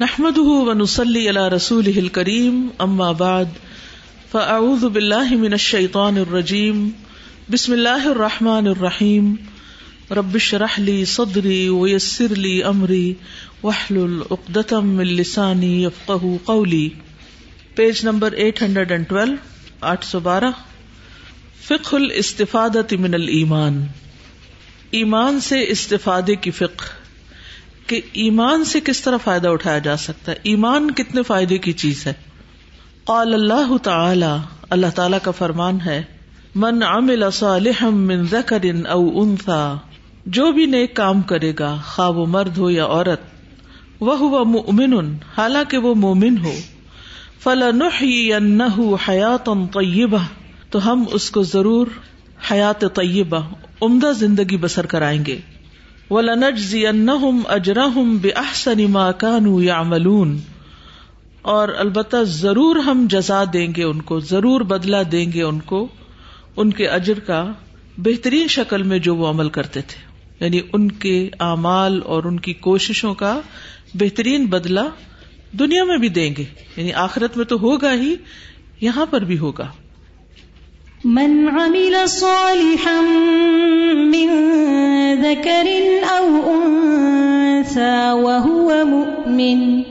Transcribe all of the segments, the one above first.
نحمد ونسلی علی رسول کریم اما بعد فاعوذ باللہ من الشیطان الرجیم بسم اللہ الرحمن الرحیم ربش رحلی صدری ویسر لی امری وحلل اقدتم من لسانی یفقہ قولی پیج نمبر 812 آٹھ سو بارہ فقہ الاستفادت من الایمان. ایمان سے استفادے کی فقہ۔ کہ ایمان سے کس طرح فائدہ اٹھایا جا سکتا ہے؟ ایمان کتنے فائدے کی چیز ہے؟ قال اللہ تعالی اللہ تعالی کا فرمان ہے، من عمل صالحا من ذکر او انثى جو بھی نیک کام کرے گا خواہ وہ مرد ہو یا عورت وہ ہوا مؤمن حالانکہ وہ مومن ہو۔ فلنحيينه حیاتا طیبہ، تو ہم اس کو ضرور حیات طیبہ، عمدہ زندگی بسر کرائیں گے۔ اور البتہ ضرور ہم جزا دیں گے ان کو، ضرور بدلا دیں گے ان کو۔ ان کے اجر کا بہترین شکل میں جو وہ عمل کرتے تھے۔ یعنی ان کے اعمال اور ان کی کوششوں کا بہترین بدلا دنیا میں بھی دیں گے۔ یعنی آخرت میں تو ہوگا ہی، یہاں پر بھی ہوگا۔ من عمل صالحا من ذكر أو أنثى وهو مؤمن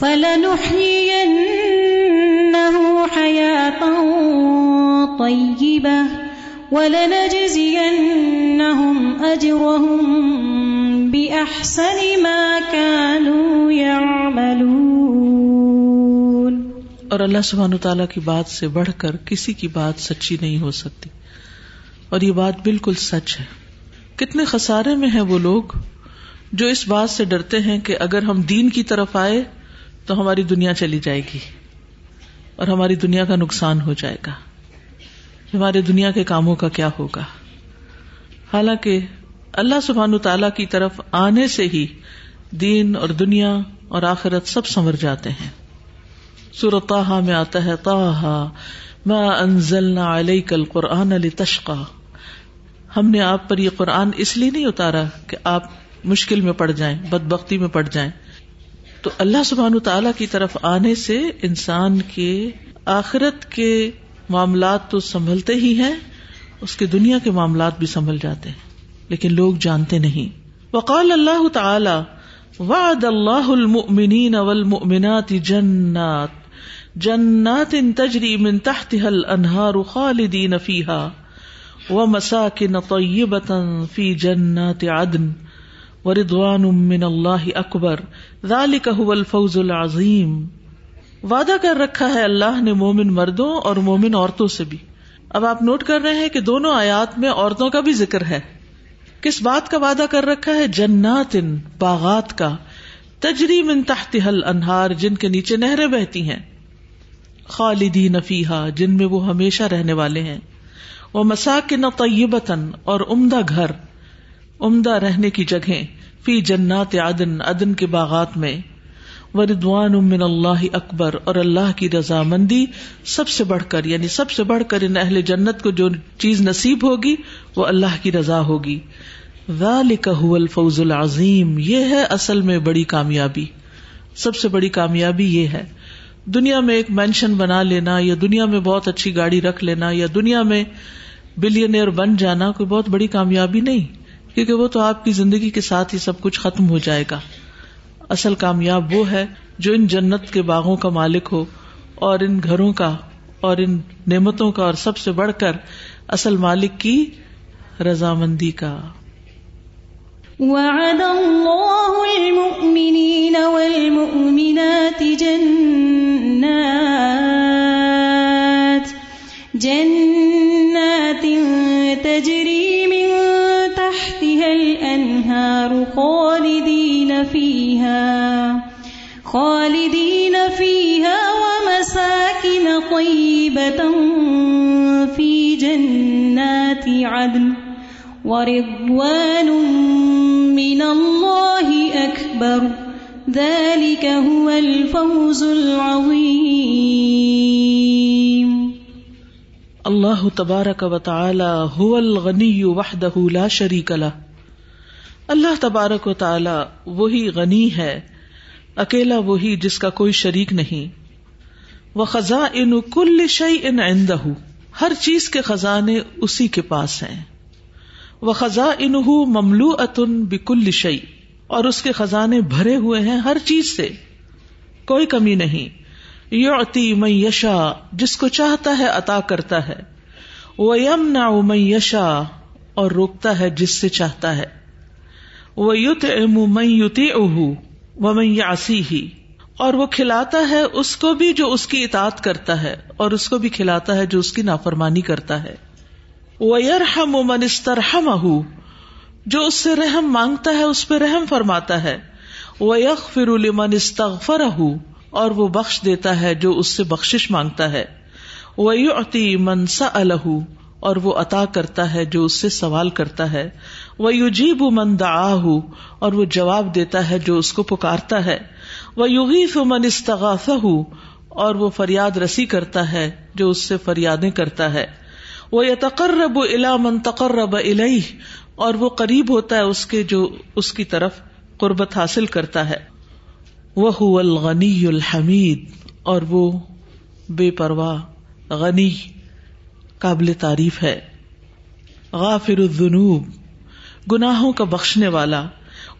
فلنحيينه حياة طيبة ولنجزينهم أجرهم بأحسن ما كانوا يعملون اور اللہ سبحان تعالیٰ کی بات سے بڑھ کر کسی کی بات سچی نہیں ہو سکتی۔ اور یہ بات بالکل سچ ہے۔ کتنے خسارے میں ہیں وہ لوگ جو اس بات سے ڈرتے ہیں کہ اگر ہم دین کی طرف آئے تو ہماری دنیا چلی جائے گی اور ہماری دنیا کا نقصان ہو جائے گا۔ ہمارے دنیا کے کاموں کا کیا ہوگا؟ حالانکہ اللہ سبحان تعالی کی طرف آنے سے ہی دین اور دنیا اور آخرت سب سمر جاتے ہیں۔ سورت میں آتا ہے تاہا ما انزلنا علیک القرآن لتشقا۔ ہم نے آپ پر یہ قرآن اس لیے نہیں اتارا کہ آپ مشکل میں پڑ جائیں بد بختی میں پڑ جائیں۔ تو اللہ سبحان تعالی کی طرف آنے سے انسان کے آخرت کے معاملات تو سنبھلتے ہی ہیں، اس کے دنیا کے معاملات بھی سنبھل جاتے ہیں، لیکن لوگ جانتے نہیں۔ وقال اللہ تعالی، وعد اللہ المؤمنین والمؤمنات جنات۔ جنات تجری من تحتها الانہار خالدین فیها ومساکن طیبتا فی جنات عدن ورضوان من اللہ اکبر۔ ذالک هو الفوز العظیم۔ وعدہ کر رکھا ہے اللہ نے مومن مردوں اور مومن عورتوں سے بھی۔ اب آپ نوٹ کر رہے ہیں کہ دونوں آیات میں عورتوں کا بھی ذکر ہے۔ کس بات کا وعدہ کر رکھا ہے؟ جنات باغات کا۔ تجری من تحت حل انہار جن کے نیچے نہریں بہتی ہیں۔ خالدی نفیحا جن میں وہ ہمیشہ رہنے والے ہیں۔ وہ مساکن طیبتن اور عمدہ گھر، عمدہ رہنے کی جگہ فی جنات عدن عدن کے باغات میں۔ وردوان من اللہ اکبر، اور اللہ کی رضامندی سب سے بڑھ کر یعنی سب سے بڑھ کر ان اہل جنت کو جو چیز نصیب ہوگی، وہ اللہ کی رضا ہوگی۔ ذالک هو الفوز العظیم یہ ہے اصل میں بڑی کامیابی۔ سب سے بڑی کامیابی یہ ہے۔ دنیا میں ایک مینشن بنا لینا، یا دنیا میں بہت اچھی گاڑی رکھ لینا، یا دنیا میں بلینئر بن جانا کوئی بہت بڑی کامیابی نہیں، کیونکہ وہ تو آپ کی زندگی کے ساتھ ہی سب کچھ ختم ہو جائے گا۔ اصل کامیاب وہ ہے جو ان جنت کے باغوں کا مالک ہو، اور ان گھروں کا، اور ان نعمتوں کا، اور سب سے بڑھ کر اصل مالک کی رضامندی کا۔ وعد الله المؤمنين والمؤمنات جنات جنات تجري من تحتها الأنهار خالدين فيها خالدين فيها ومساكن طيبة في جنات عدن ورضوان من اللہ اکبر ذلك هو الفوز العظیم اللہ تبارک و تعالی هو الغنی وحدہ لا شریک له. اللہ تبارک و تعالی وہی غنی ہے، اکیلا وہی جس کا کوئی شریک نہیں. وہ خزاں ان کل شعی ان ہر چیز کے خزانے اسی کے پاس ہیں۔ وہ خزاں مملو اتن بکل شعی اور اس کے خزانے بھرے ہوئے ہیں ہر چیز سے۔ کوئی کمی نہیں۔ یوتی میں یشا جس کو چاہتا ہے عطا کرتا ہے۔ وہ یم نا میں یشا اور روکتا ہے جس سے چاہتا ہے۔ وہ یوت ام میں یوتی اہ و میں یاسی ہی اور وہ کھلاتا ہے اس کو بھی جو اس کی اطاعت کرتا ہے، اور اس کو بھی کھلاتا ہے جو اس کی نافرمانی کرتا ہے۔ وہ یرحم من جو اس سے رحم مانگتا ہے، اس پہ رحم فرماتا ہے۔ وہ یق فر اور وہ بخش دیتا ہے جو اس سے بخش مانگتا ہے۔ وہ یوتی منسا الح اور وہ عطا کرتا ہے جو اس سے سوال کرتا ہے۔ وہ یو جیب من دا اور وہ جواب دیتا ہے جو اس کو پکارتا ہے۔ وہ یوگیف من استغاف اور وہ فریاد رسی کرتا ہے جو اس سے فریادیں کرتا ہے۔ وہ یہ تقرب الا من تقرب الہ اور وہ قریب ہوتا ہے اس کے جو اس کی طرف قربت حاصل کرتا ہے۔ وہ الغنی الحمید اور وہ بے پرواہ غنی قابل تعریف ہے۔ غافر الذنوب، گناہوں کا بخشنے والا۔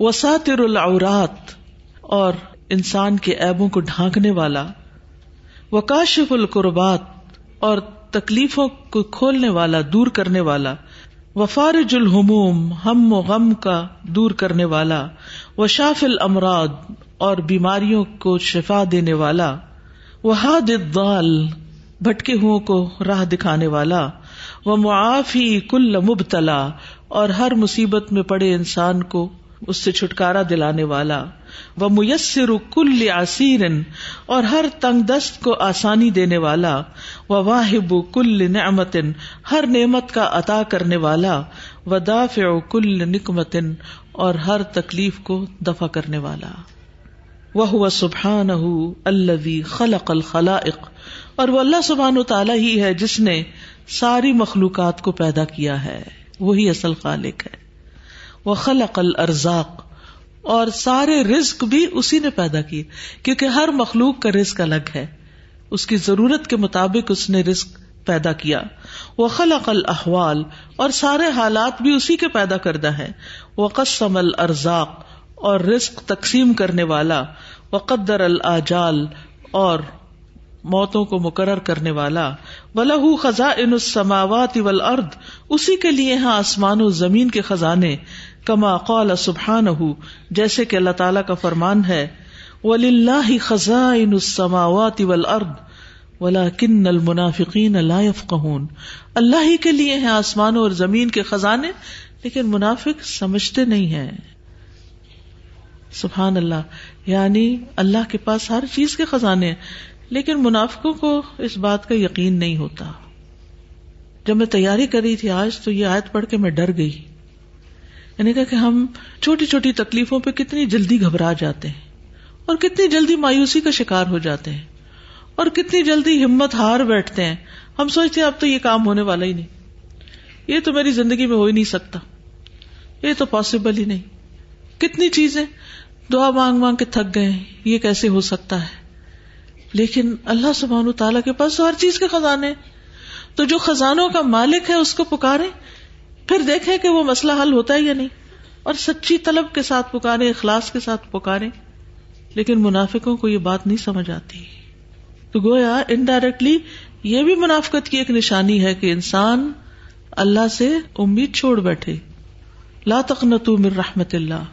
وساتر العورات اور انسان کے ایبوں کو ڈھانکنے والا۔ وہ کاشف القربات اور تکلیفوں کو کھولنے والا، دور کرنے والا۔ وفارج الحموم ہم و غم کا دور کرنے والا۔ و شاف الامراض، اور بیماریوں کو شفا دینے والا۔ وہ ہاد بھٹکے ہو کو راہ دکھانے والا۔ وہ معافی کل مبتلا، اور ہر مصیبت میں پڑے انسان کو اس سے چھٹکارا دلانے والا۔ وہ میسر کل آسیر اور ہر تنگ دست کو آسانی دینے والا وہ واحب کل نعمت، ہر نعمت کا عطا کرنے والا و دافع کل نکمت اور ہر تکلیف کو دفع کرنے والا۔ وہ سبحان اللہ خلق الخلائق، اور وہ اللہ سبحان و تعالیٰ ہی ہے جس نے ساری مخلوقات کو پیدا کیا ہے۔ وہی اصل خالق ہے۔ وہ خلق الرزاق اور سارے رزق بھی اسی نے پیدا کیے، کیونکہ ہر مخلوق کا رزق الگ ہے۔ اس کی ضرورت کے مطابق اس نے رزق پیدا کیا۔ وہ خلق الحوال اور سارے حالات بھی اسی کے پیدا کردہ ہے وہ قسم الرزاق اور رزق تقسیم کرنے والا۔ وہ قدر الجال اور موتوں کو مقرر کرنے والا۔ ولہ خزاں ان السماوات والارض اسی کے لیے ہاں آسمان و زمین کے خزانے۔ کما قال سبحان جیسے کہ اللہ تعالیٰ کا فرمان ہے ولی اللہ خزاں السماوات والارض ولا کن المنافقین يفقهون۔ اللہ ہی کے لیے ہیں آسمانوں اور زمین کے خزانے، لیکن منافق سمجھتے نہیں ہیں۔ سبحان اللہ یعنی اللہ کے پاس ہر چیز کے خزانے لیکن منافقوں کو اس بات کا یقین نہیں ہوتا۔ جب میں تیاری کر رہی تھی آج، تو یہ آیت پڑھ کے میں ڈر گئی۔ یعنی کہ ہم چھوٹی چھوٹی تکلیفوں پہ کتنی جلدی گھبرا جاتے ہیں اور کتنی جلدی مایوسی کا شکار ہو جاتے ہیں اور کتنی جلدی ہمت ہار بیٹھتے ہیں ہم سوچتے ہیں اب تو یہ کام ہونے والا ہی نہیں یہ تو میری زندگی میں ہو ہی نہیں سکتا یہ تو پاسبل ہی نہیں کتنی چیزیں دعا مانگ مانگ کے تھک گئے یہ کیسے ہو سکتا ہے؟ لیکن اللہ سبحان تعالیٰ کے پاس تو ہر چیز کے خزانے تو جو خزانوں کا مالک ہے اس کو پکارے پھر دیکھیں کہ وہ مسئلہ حل ہوتا ہے یا نہیں۔ اور سچی طلب کے ساتھ پکارے، اخلاص کے ساتھ پکارے، لیکن منافقوں کو یہ بات نہیں سمجھ آتی۔ تو گویا انڈائریکٹلی یہ بھی منافقت کی ایک نشانی ہے کہ انسان اللہ سے امید چھوڑ بیٹھے۔ لا تقنط من رحمت اللہ۔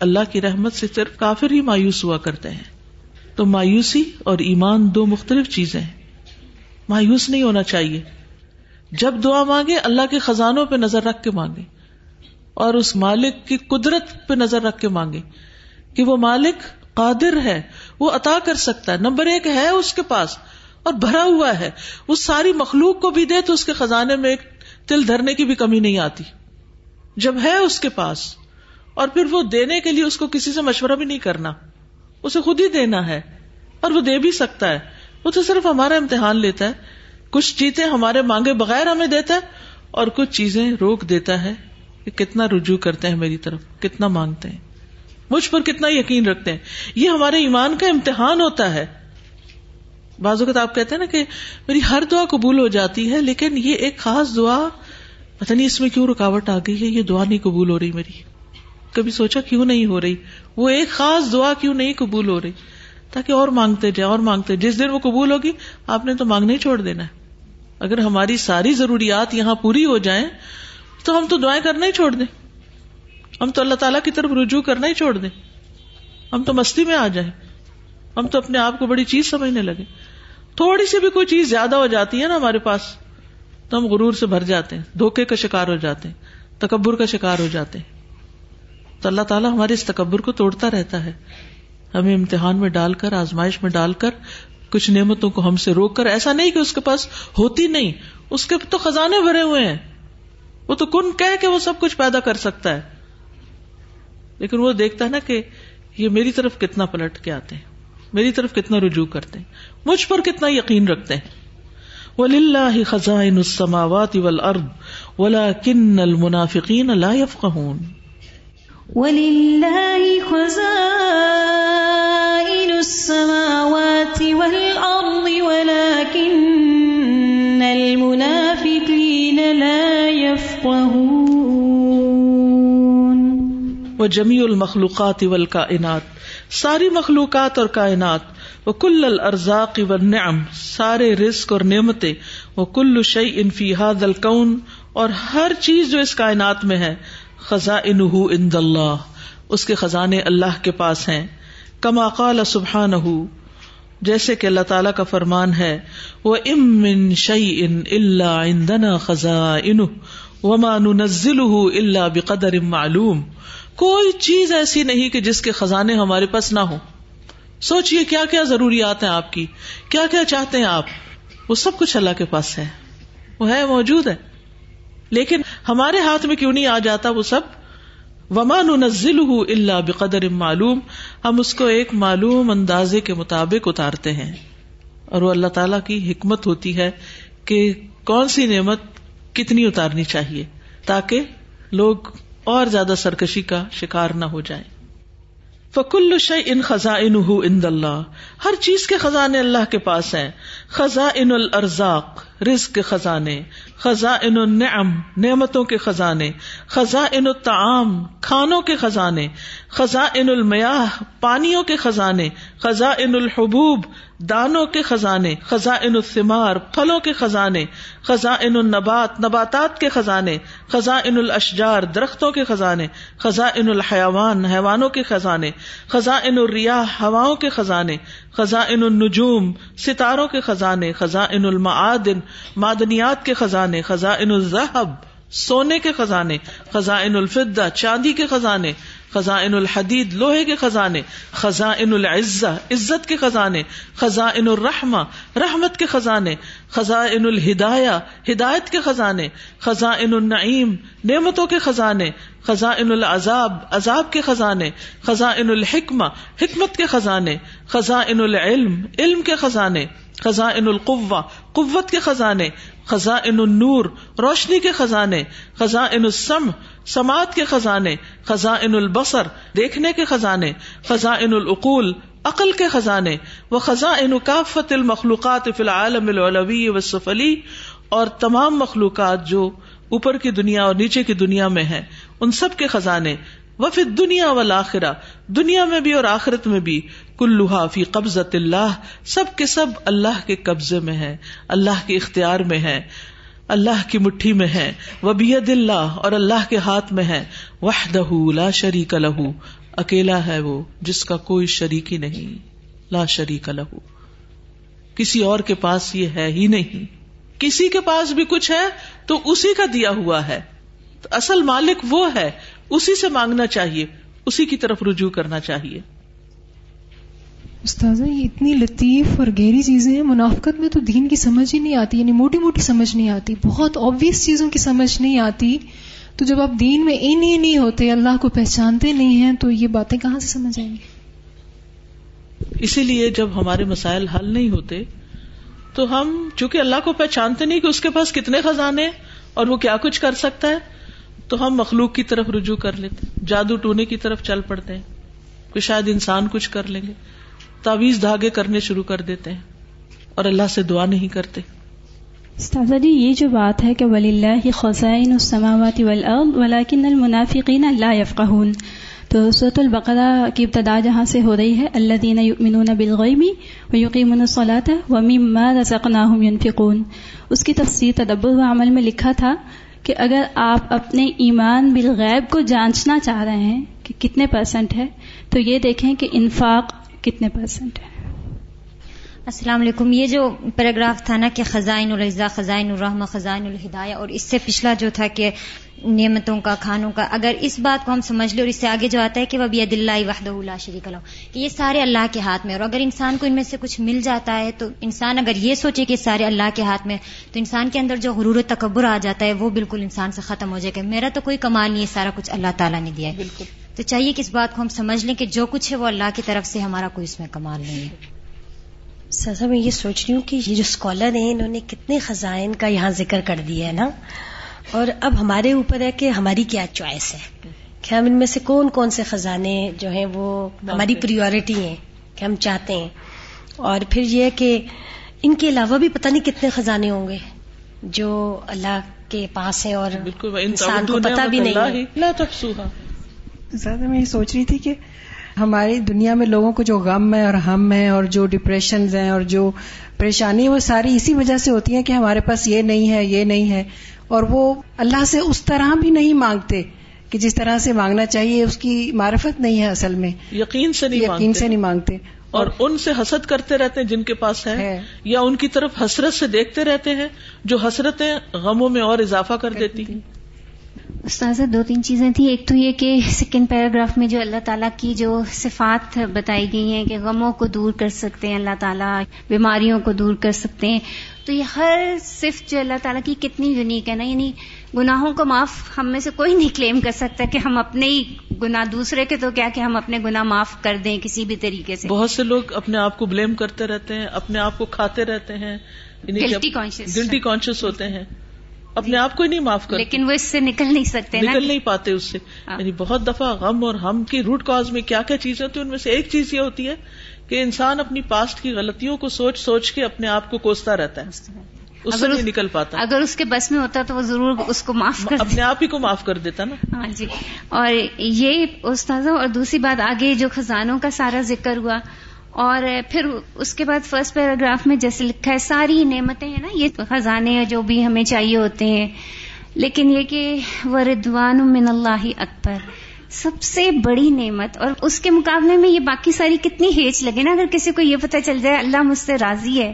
اللہ کی رحمت سے صرف کافر ہی مایوس ہوا کرتے ہیں۔ تو مایوسی اور ایمان دو مختلف چیزیں ہیں۔ مایوس نہیں ہونا چاہیے۔ جب دعا مانگے، اللہ کے خزانوں پہ نظر رکھ کے مانگے۔ اور اس مالک کی قدرت پہ نظر رکھ کے مانگے۔ کہ وہ مالک قادر ہے، وہ عطا کر سکتا ہے۔ نمبر ایک ہے اس کے پاس، اور بھرا ہوا ہے۔ وہ ساری مخلوق کو بھی دے تو اس کے خزانے میں ایک تل دھرنے کی بھی کمی نہیں آتی۔ جب ہے اس کے پاس، اور پھر وہ دینے کے لیے اس کو کسی سے مشورہ بھی نہیں کرنا۔ اسے خود ہی دینا ہے، اور وہ دے بھی سکتا ہے۔ وہ تو صرف ہمارا امتحان لیتا ہے۔ کچھ چیزیں ہمارے مانگے بغیر ہمیں دیتا ہے اور کچھ چیزیں روک دیتا ہے کہ کتنا رجوع کرتے ہیں میری طرف، کتنا مانگتے ہیں۔ مجھ پر کتنا یقین رکھتے ہیں۔ یہ ہمارے ایمان کا امتحان ہوتا ہے۔ بعض اوقات آپ کہتے ہیں نا کہ میری ہر دعا قبول ہو جاتی ہے، لیکن یہ ایک خاص دعا، پتہ نہیں اس میں کیوں رکاوٹ آ گئی ہے، یہ دعا نہیں قبول ہو رہی میری۔ کبھی سوچا کیوں نہیں ہو رہی؟ وہ ایک خاص دعا کیوں نہیں قبول ہو رہی؟ تاکہ اور مانگتے جائیں، اور مانگتے جس دن وہ قبول ہوگی، آپ نے تو مانگنا ہی چھوڑ دینا ہے۔ اگر ہماری ساری ضروریات یہاں پوری ہو جائیں تو ہم تو دعائیں کرنا ہی چھوڑ دیں۔ ہم تو اللہ تعالیٰ کی طرف رجوع کرنا ہی چھوڑ دیں۔ ہم تو مستی میں آ جائیں۔ ہم تو اپنے آپ کو بڑی چیز سمجھنے لگے تھوڑی سی بھی کوئی چیز زیادہ ہو جاتی ہے نا ہمارے پاس، تو ہم غرور سے بھر جاتے ہیں، دھوکے کا شکار ہو جاتے ہیں، تکبر کا شکار ہو جاتے ہیں۔ تو اللہ تعالیٰ ہمارے اس تکبر کو توڑتا رہتا ہے۔ ہمیں امتحان میں ڈال کر، آزمائش میں ڈال کر کچھ نعمتوں کو ہم سے روک کر، ایسا نہیں کہ اس کے پاس ہوتی نہیں۔ اس کے تو خزانے بھرے ہوئے ہیں۔ وہ تو کن کہہ کہ وہ سب کچھ پیدا کر سکتا ہے۔ لیکن وہ دیکھتا ہے نا کہ یہ میری طرف کتنا پلٹ کے آتے ہیں۔ میری طرف کتنا رجوع کرتے ہیں۔ مجھ پر کتنا یقین رکھتے ہیں۔ وَلِلَّهِ خَزَائِنُ السَّمَاوَاتِ وَالْأَرْضِ وَلَكِنَّ الْمُنَافِقِينَ لَا يَفْقَهُونَ۔ وَلِلَّهِ خَزَائِنُ السَّمَاوَاتِ وَالْأَرْضِ وَلَكِنَّ الْمُنَافِقِينَ لَا يَفْقَهُونَ. وَجَمِيعُ الْمَخْلُقَاتِ وَالْكَائِنَاتِ ساری مخلوقات اور کائنات وہ کل الرزاق و نعم سارے رزق اور نعمتیں وہ کل شعی انفی حاد الکون، اور ہر چیز جو اس کائنات میں ہے خزاں ان اللہ، اس کے خزانے اللہ کے پاس ہیں، کما قال سبحان جیسے کہ اللہ تعالی کا فرمان ہے وہ ام شعی ان اللہ اندنا خزاں ان وما نزل اللہ بقدر معلوم کوئی چیز ایسی نہیں کہ جس کے خزانے ہمارے پاس نہ ہو سوچیے کیا کیا ضروریات ہیں آپ کی، کیا کیا چاہتے ہیں آپ؟ وہ سب کچھ اللہ کے پاس ہے۔ وہ ہے، موجود ہے۔ لیکن ہمارے ہاتھ میں کیوں نہیں آ جاتا وہ سب؟ ومان نزل اللہ بقدر معلوم۔ ہم اس کو ایک معلوم اندازے کے مطابق اتارتے ہیں۔ اور وہ اللہ تعالی کی حکمت ہوتی ہے کہ کون سی نعمت کتنی اتارنی چاہیے تاکہ لوگ اور زیادہ سرکشی کا شکار نہ ہو جائے فکل شعی ان خزاں ان اللہ۔ ہر چیز کے خزانے اللہ کے پاس ہیں۔ خزاں ان الرزاق رزق کے خزانے۔ خزاں ان النعم، نعمتوں کے خزانے۔ خزاں ان الطعام، کھانوں کے خزانے۔ خزاں ان المیاح پانیوں کے خزانے۔ خزاں ان الحبوب دانوں کے خزانے خزاں ان الثمار پھلوں کے خزانے خزاں ان النبات نباتات کے خزانے خزاں ان الاشجار درختوں کے خزانے خزاں ان الحیوان حیوانوں کے خزانے خزاں ان الریاح ہواؤں کے خزانے خزاں ان النجوم ستاروں کے خزانے خزاں ان المعادن معدنیات کے خزانے خزاں ان الذهب سونے کے خزانے خزاں ان الفدہ چاندی کے خزانے خزان الحدید، لوہے کے خزانے خزان العزا عزت کے خزانے خزان الرحمہ، رحمت کے خزانے خزان الہدایا ہدایت کے خزانے خزان النعیم، نعمتوں کے خزانے خزان العذاب، عذاب کے خزانے خزان الحکمہ، حکمت کے خزانے خزان العلم، علم کے خزانے خزان القوا قوت کے خزانے خزان النور، روشنی کے خزانے خزان السم سماعت کے خزانے خزاں البصر، دیکھنے کے خزانے خزاں ان العقول، عقل کے خزانے وہ خزاں کافت المخلوقات فی العالم العلوی وسفلی اور تمام مخلوقات جو اوپر کی دنیا اور نیچے کی دنیا میں ہے ان سب کے خزانے وہ پھر دنیا والآخرہ، دنیا میں بھی اور آخرت میں بھی کلوہا فی قبضت اللہ، سب کے سب اللہ کے قبضے میں ہے اللہ کے اختیار میں ہے اللہ کی مٹھی میں ہے وہ اللہ اور اللہ کے ہاتھ میں ہے لا شریک لہو اکیلا ہے وہ جس کا کوئی شریک ہی نہیں، لا شریک لہو کسی اور کے پاس یہ ہے ہی نہیں۔ کسی کے پاس بھی کچھ ہے تو اسی کا دیا ہوا ہے۔ اصل مالک وہ ہے اسی سے مانگنا چاہیے اسی کی طرف رجوع کرنا چاہیے۔ استاذہ یہ اتنی لطیف اور گہری چیزیں ہیں منافقت میں تو دین کی سمجھ ہی نہیں آتی یعنی موٹی موٹی سمجھ نہیں آتی بہت آبویس چیزوں کی سمجھ نہیں آتی۔ تو جب آپ دین میں ان ہی نہیں ہوتے اللہ کو پہچانتے نہیں ہیں تو یہ باتیں کہاں سے سمجھ آئیں گی؟ اسی لیے جب ہمارے مسائل حل نہیں ہوتے تو ہم چونکہ اللہ کو پہچانتے نہیں کہ اس کے پاس کتنے خزانے اور وہ کیا کچھ کر سکتا ہے تو ہم مخلوق کی طرف رجوع کر لیتے جادو ٹونے کی طرف چل پڑتے ہیں۔ کہ شاید انسان کچھ کر لیں گے۔ تعویز دھاگے کرنے شروع کر دیتے ہیں اور اللہ سے دعا نہیں کرتے۔ جی یہ جو بات ہے کہ ولی اللہ خزائن السماوات والارض ولیکن المنافقین لا يفقهون۔ تو صورت البقرہ کی ابتدا جہاں سے ہو رہی ہے اللہ دین یؤمنون بالغیب ویقیمون الصلاة ومما رزقناہم ينفقون۔ اس کی تفسیر تدبر و عمل میں لکھا تھا کہ اگر آپ اپنے ایمان بالغیب کو جانچنا چاہ رہے ہیں کہ کتنے پرسنٹ ہے، تو یہ دیکھیں کہ انفاق کتنے پرسنٹ ہے۔ السلام علیکم۔ یہ جو پیراگراف تھا نا کہ خزائن الرضا خزائن الرحمہ، خزائن الہدایہ، اور اس سے پچھلا جو تھا کہ نعمتوں کا کھانوں کا۔ اگر اس بات کو ہم سمجھ لیں اور اس سے آگے جو آتا ہے کہ وہ عید اللہ وحدہ اللہ شریک اللہ کہ یہ سارے اللہ کے ہاتھ میں اور اگر انسان کو ان میں سے کچھ مل جاتا ہے تو انسان اگر یہ سوچے کہ سارے اللہ کے ہاتھ میں تو انسان کے اندر جو غرور و تکبر آ جاتا ہے وہ بالکل انسان سے ختم ہو جائے گا۔ میرا تو کوئی کمال نہیں ہے سارا کچھ اللہ تعالیٰ نے دیا ہے۔ بالکل۔ تو چاہیے کہ اس بات کو ہم سمجھ لیں کہ جو کچھ ہے وہ اللہ کی طرف سے ہمارا کوئی اس میں کمال نہیں ہے۔ سزا میں یہ سوچ رہی ہوں کہ یہ جو اسکالر ہیں انہوں نے کتنے خزائن کا یہاں ذکر کر دیا ہے نا؟ اور اب ہمارے اوپر ہے کہ ہماری کیا چوائس ہے؟ کہ ہم ان میں سے کون کون سے خزانے جو ہیں وہ ہماری پریورٹی ہیں کہ ہم چاہتے ہیں۔ اور پھر یہ کہ ان کے علاوہ بھی پتہ نہیں کتنے خزانے ہوں گے جو اللہ کے پاس ہیں اور بالکل انسان کو پتہ بھی نہیں زیادہ میں یہ سوچ رہی تھی کہ ہماری دنیا میں لوگوں کو جو غم ہے اور ہم ہے اور جو ڈپریشنز ہیں اور جو پریشانی وہ ساری اسی وجہ سے ہوتی ہیں کہ ہمارے پاس یہ نہیں ہے یہ نہیں ہے۔ اور وہ اللہ سے اس طرح بھی نہیں مانگتے کہ جس طرح سے مانگنا چاہیے اس کی معرفت نہیں ہے اصل میں۔ یقین سے نہیں یقین مانگتے۔ سے نہیں مانگتے۔ اور ان سے حسد کرتے رہتے ہیں جن کے پاس ہے ہے۔ یا ان کی طرف حسرت سے دیکھتے رہتے ہیں جو حسرتیں غموں میں اور اضافہ کر دیتی۔ ہیں استاذہ دو تین چیزیں تھیں۔ ایک تو یہ کہ سیکنڈ پیراگراف میں جو اللہ تعالیٰ کی جو صفات بتائی گئی ہیں کہ غموں کو دور کر سکتے ہیں اللہ تعالیٰ بیماریوں کو دور کر سکتے ہیں۔ تو یہ ہر صفت جو اللہ تعالیٰ کی کتنی یونیک ہے نا یعنی گناہوں کو معاف ہم میں سے کوئی نہیں کلیم کر سکتا کہ ہم اپنے ہی گناہ دوسرے کے تو کیا کہ ہم اپنے گناہ معاف کر دیں کسی بھی طریقے سے۔ بہت سے لوگ اپنے آپ کو بلیم کرتے رہتے ہیں اپنے آپ کو کھاتے رہتے ہیں. گلٹی کانشیس ہوتے ہیں۔ اپنے آپ کو ہی نہیں معاف کرتے۔ لیکن وہ اس سے نکل نہیں سکتے نکل نہیں پاتے اس سے۔ ہاں۔ یعنی بہت دفعہ غم اور ہم کی روٹ کاز میں کیا کیا چیزیں ہوتی ہیں ان میں سے ایک چیز یہ ہوتی ہے کہ انسان اپنی پاسٹ کی غلطیوں کو سوچ سوچ کے اپنے آپ کو کوستا رہتا ہے۔ اس سے نہیں نکل پاتا۔ اگر اس کے بس میں ہوتا تو وہ ضرور اس کو معاف کر اپنے آپ ہی کو معاف کر دیتا نا۔ ہاں جی۔ اور یہ استاذہ اور دوسری بات آگے جو خزانوں کا سارا ذکر ہوا اور پھر اس کے بعد فرسٹ پیراگراف میں جیسے لکھا ہے ساری نعمتیں ہیں نا یہ خزانے جو بھی ہمیں چاہیے ہوتے ہیں۔ لیکن یہ کہ وہ ردوان من اللہ اکبر سب سے بڑی نعمت اور اس کے مقابلے میں یہ باقی ساری کتنی ہیچ لگے نا اگر کسی کو یہ پتہ چل جائے اللہ مجھ سے راضی ہے۔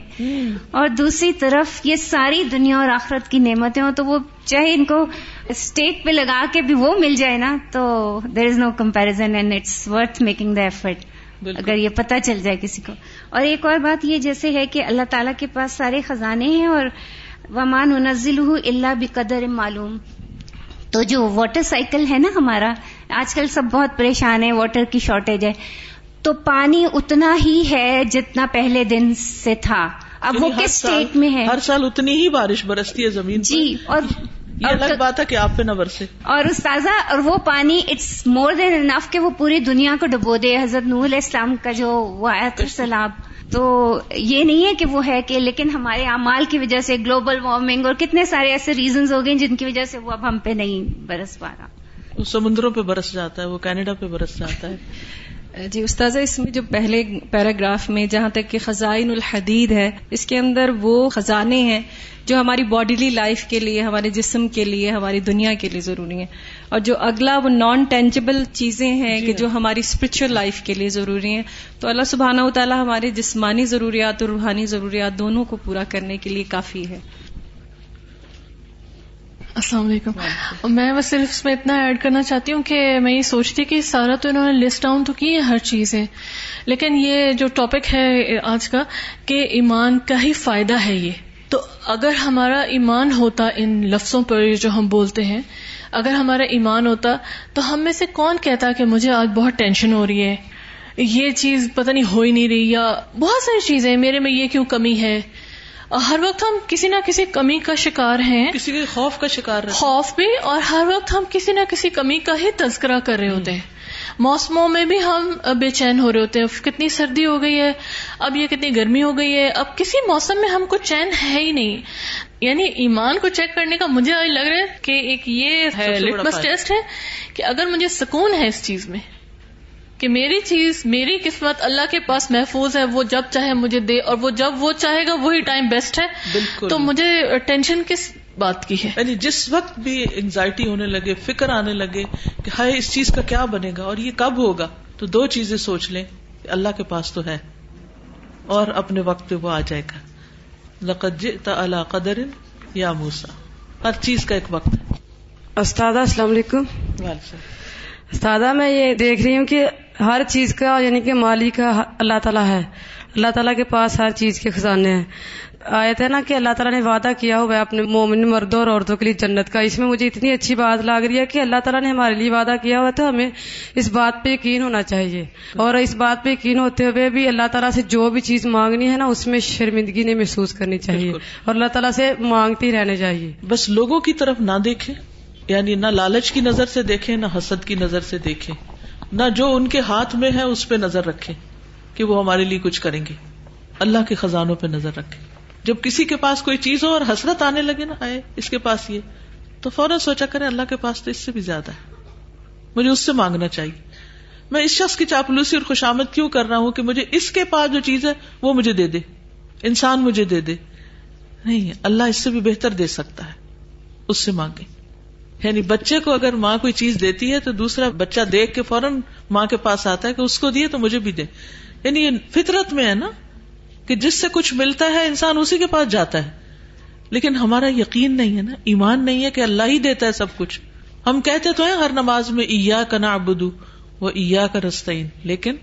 اور دوسری طرف یہ ساری دنیا اور آخرت کی نعمتیں ہوں تو وہ چاہے ان کو اسٹیک پہ لگا کے بھی وہ مل جائے نا تو there is no comparison and it's worth making the effort. اگر یہ پتہ چل جائے کسی کو۔ اور ایک اور بات یہ جیسے ہے کہ اللہ تعالیٰ کے پاس سارے خزانے ہیں اور ومان نزل اللہ بقدر معلوم۔ تو جو واٹر سائیکل ہے نا ہمارا آج کل سب بہت پریشان ہے واٹر کی شارٹیج ہے۔ تو پانی اتنا ہی ہے جتنا پہلے دن سے تھا۔ اب وہ یعنی ہر کس اسٹیٹ میں ہے؟ ہر سال اتنی ہی بارش برستی ہے زمین پر۔ جی اور یہ الگ بات ہے کہ آپ پہ نہ برسے۔ اور استاذہ اور وہ پانی اٹس مور دین انف کہ وہ پوری دنیا کو ڈبو دے۔ حضرت نوح علیہ السلام کا جو وہ آیا تھا سیلاب تو یہ نہیں ہے کہ وہ ہے کہ لیکن ہمارے اعمال کی وجہ سے گلوبل وارمنگ اور کتنے سارے ایسے ریزنز ہو گئے جن کی وجہ سے وہ اب ہم پہ نہیں برس پا رہا۔ وہ سمندروں پہ برس جاتا ہے وہ کینیڈا پہ برس جاتا ہے۔ جی استاذہ اس میں جو پہلے پیراگراف میں جہاں تک کہ خزائن الحدید ہے اس کے اندر وہ خزانے ہیں جو ہماری باڈیلی لائف کے لیے ہمارے جسم کے لیے ہماری دنیا کے لیے ضروری ہیں۔ اور جو اگلا وہ نان ٹینجبل چیزیں ہیں جی کہ۔ جو ہماری اسپرچل لائف کے لیے ضروری ہیں۔ تو اللہ سبحانہ و تعالیٰ ہمارے جسمانی ضروریات اور روحانی ضروریات دونوں کو پورا کرنے کے لیے کافی ہے۔ السلام علیکم۔ میں بس صرف اس میں اتنا ایڈ کرنا چاہتی ہوں کہ میں یہ سوچتی کہ سارا تو انہوں نے لسٹ ڈاؤن تو کی ہے ہر چیزیں۔ لیکن یہ جو ٹاپک ہے آج کا کہ ایمان کا ہی فائدہ ہے یہ۔ تو اگر ہمارا ایمان ہوتا ان لفظوں پر جو ہم بولتے ہیں اگر ہمارا ایمان ہوتا تو ہم میں سے کون کہتا کہ مجھے آج بہت ٹینشن ہو رہی ہے؟ یہ چیز پتہ نہیں ہو ہی نہیں رہی یا بہت ساری چیزیں میرے میں یہ کیوں کمی ہے؟ ہر وقت ہم کسی نہ کسی کمی کا شکار ہیں کسی کے خوف کا شکار خوف بھی اور ہر وقت ہم کسی نہ کسی کمی کا ہی تذکرہ کر رہے ہوتے ہیں۔ موسموں میں بھی ہم بے چین ہو رہے ہوتے ہیں۔ کتنی سردی ہو گئی ہے اب یہ کتنی گرمی ہو گئی ہے۔ اب کسی موسم میں ہم کو چین ہے ہی نہیں۔ یعنی ایمان کو چیک کرنے کا مجھے لگ رہا ہے کہ ایک یہ ہے لٹمس۔ ٹیسٹ ہے کہ اگر مجھے سکون ہے اس چیز میں کہ میری چیز میری قسمت اللہ کے پاس محفوظ ہے وہ جب چاہے مجھے دے اور وہ جب وہ چاہے گا وہی ٹائم بیسٹ ہے۔ بالکل۔ تو مجھے ٹینشن کس بات کی ہے؟ یعنی جس وقت بھی انگزائٹی ہونے لگے فکر آنے لگے کہ ہائے اس چیز کا کیا بنے گا اور یہ کب ہوگا؟ تو دو چیزیں سوچ لیں کہ اللہ کے پاس تو ہے۔ اور اپنے وقت پہ وہ آ جائے گا۔ لقد جئت علی قدر یا موسا ہر چیز کا ایک وقت ہے۔ استاد السلام علیکم۔ استاذہ میں یہ دیکھ رہی ہوں کہ ہر چیز کا یعنی کہ مالک کا اللہ تعالیٰ ہے۔ اللہ تعالیٰ کے پاس ہر چیز کے خزانے ہیں۔ آیت ہے نا کہ اللہ تعالیٰ نے وعدہ کیا ہوا ہے اپنے مومن مردوں اور عورتوں کے لیے جنت کا۔ اس میں مجھے اتنی اچھی بات لگ رہی ہے کہ اللہ تعالیٰ نے ہمارے لیے وعدہ کیا ہوا تو ہمیں اس بات پہ یقین ہونا چاہیے۔ اور اس بات پہ یقین ہوتے ہوئے بھی اللہ تعالیٰ سے جو بھی چیز مانگنی ہے نا اس میں شرمندگی نہیں محسوس کرنی چاہیے۔ اور اللہ تعالیٰ سے مانگتے ہی رہنے چاہیے۔ بس لوگوں کی طرف نہ دیکھیں یعنی نہ لالچ کی نظر سے دیکھیں نہ حسد کی نظر سے دیکھیں۔ نہ جو ان کے ہاتھ میں ہے اس پہ نظر رکھیں کہ وہ ہمارے لیے کچھ کریں گے۔ اللہ کے خزانوں پہ نظر رکھیں جب کسی کے پاس کوئی چیز ہو اور حسرت آنے لگے نا، آئے اس کے پاس یہ، تو فوراً سوچا کرے اللہ کے پاس تو اس سے بھی زیادہ ہے۔ مجھے اس سے مانگنا چاہیے۔ میں اس شخص کی چاپلوسی اور خوشامد کیوں کر رہا ہوں کہ مجھے اس کے پاس جو چیز ہے وہ مجھے دے دے۔ انسان مجھے دے دے۔ نہیں، اللہ اس سے بھی بہتر دے سکتا ہے۔ اس سے مانگے۔ یعنی بچے کو اگر ماں کوئی چیز دیتی ہے تو دوسرا بچہ دیکھ کے فوراً ماں کے پاس آتا ہے کہ اس کو دیے تو مجھے بھی دے۔ یعنی یہ فطرت میں ہے نا کہ جس سے کچھ ملتا ہے انسان اسی کے پاس جاتا ہے۔ لیکن ہمارا یقین نہیں ہے نا، ایمان نہیں ہے کہ اللہ ہی دیتا ہے سب کچھ۔ ہم کہتے تو ہیں ہر نماز میں ایا کا نا ابدو وہ ایا کا رستعین لیکن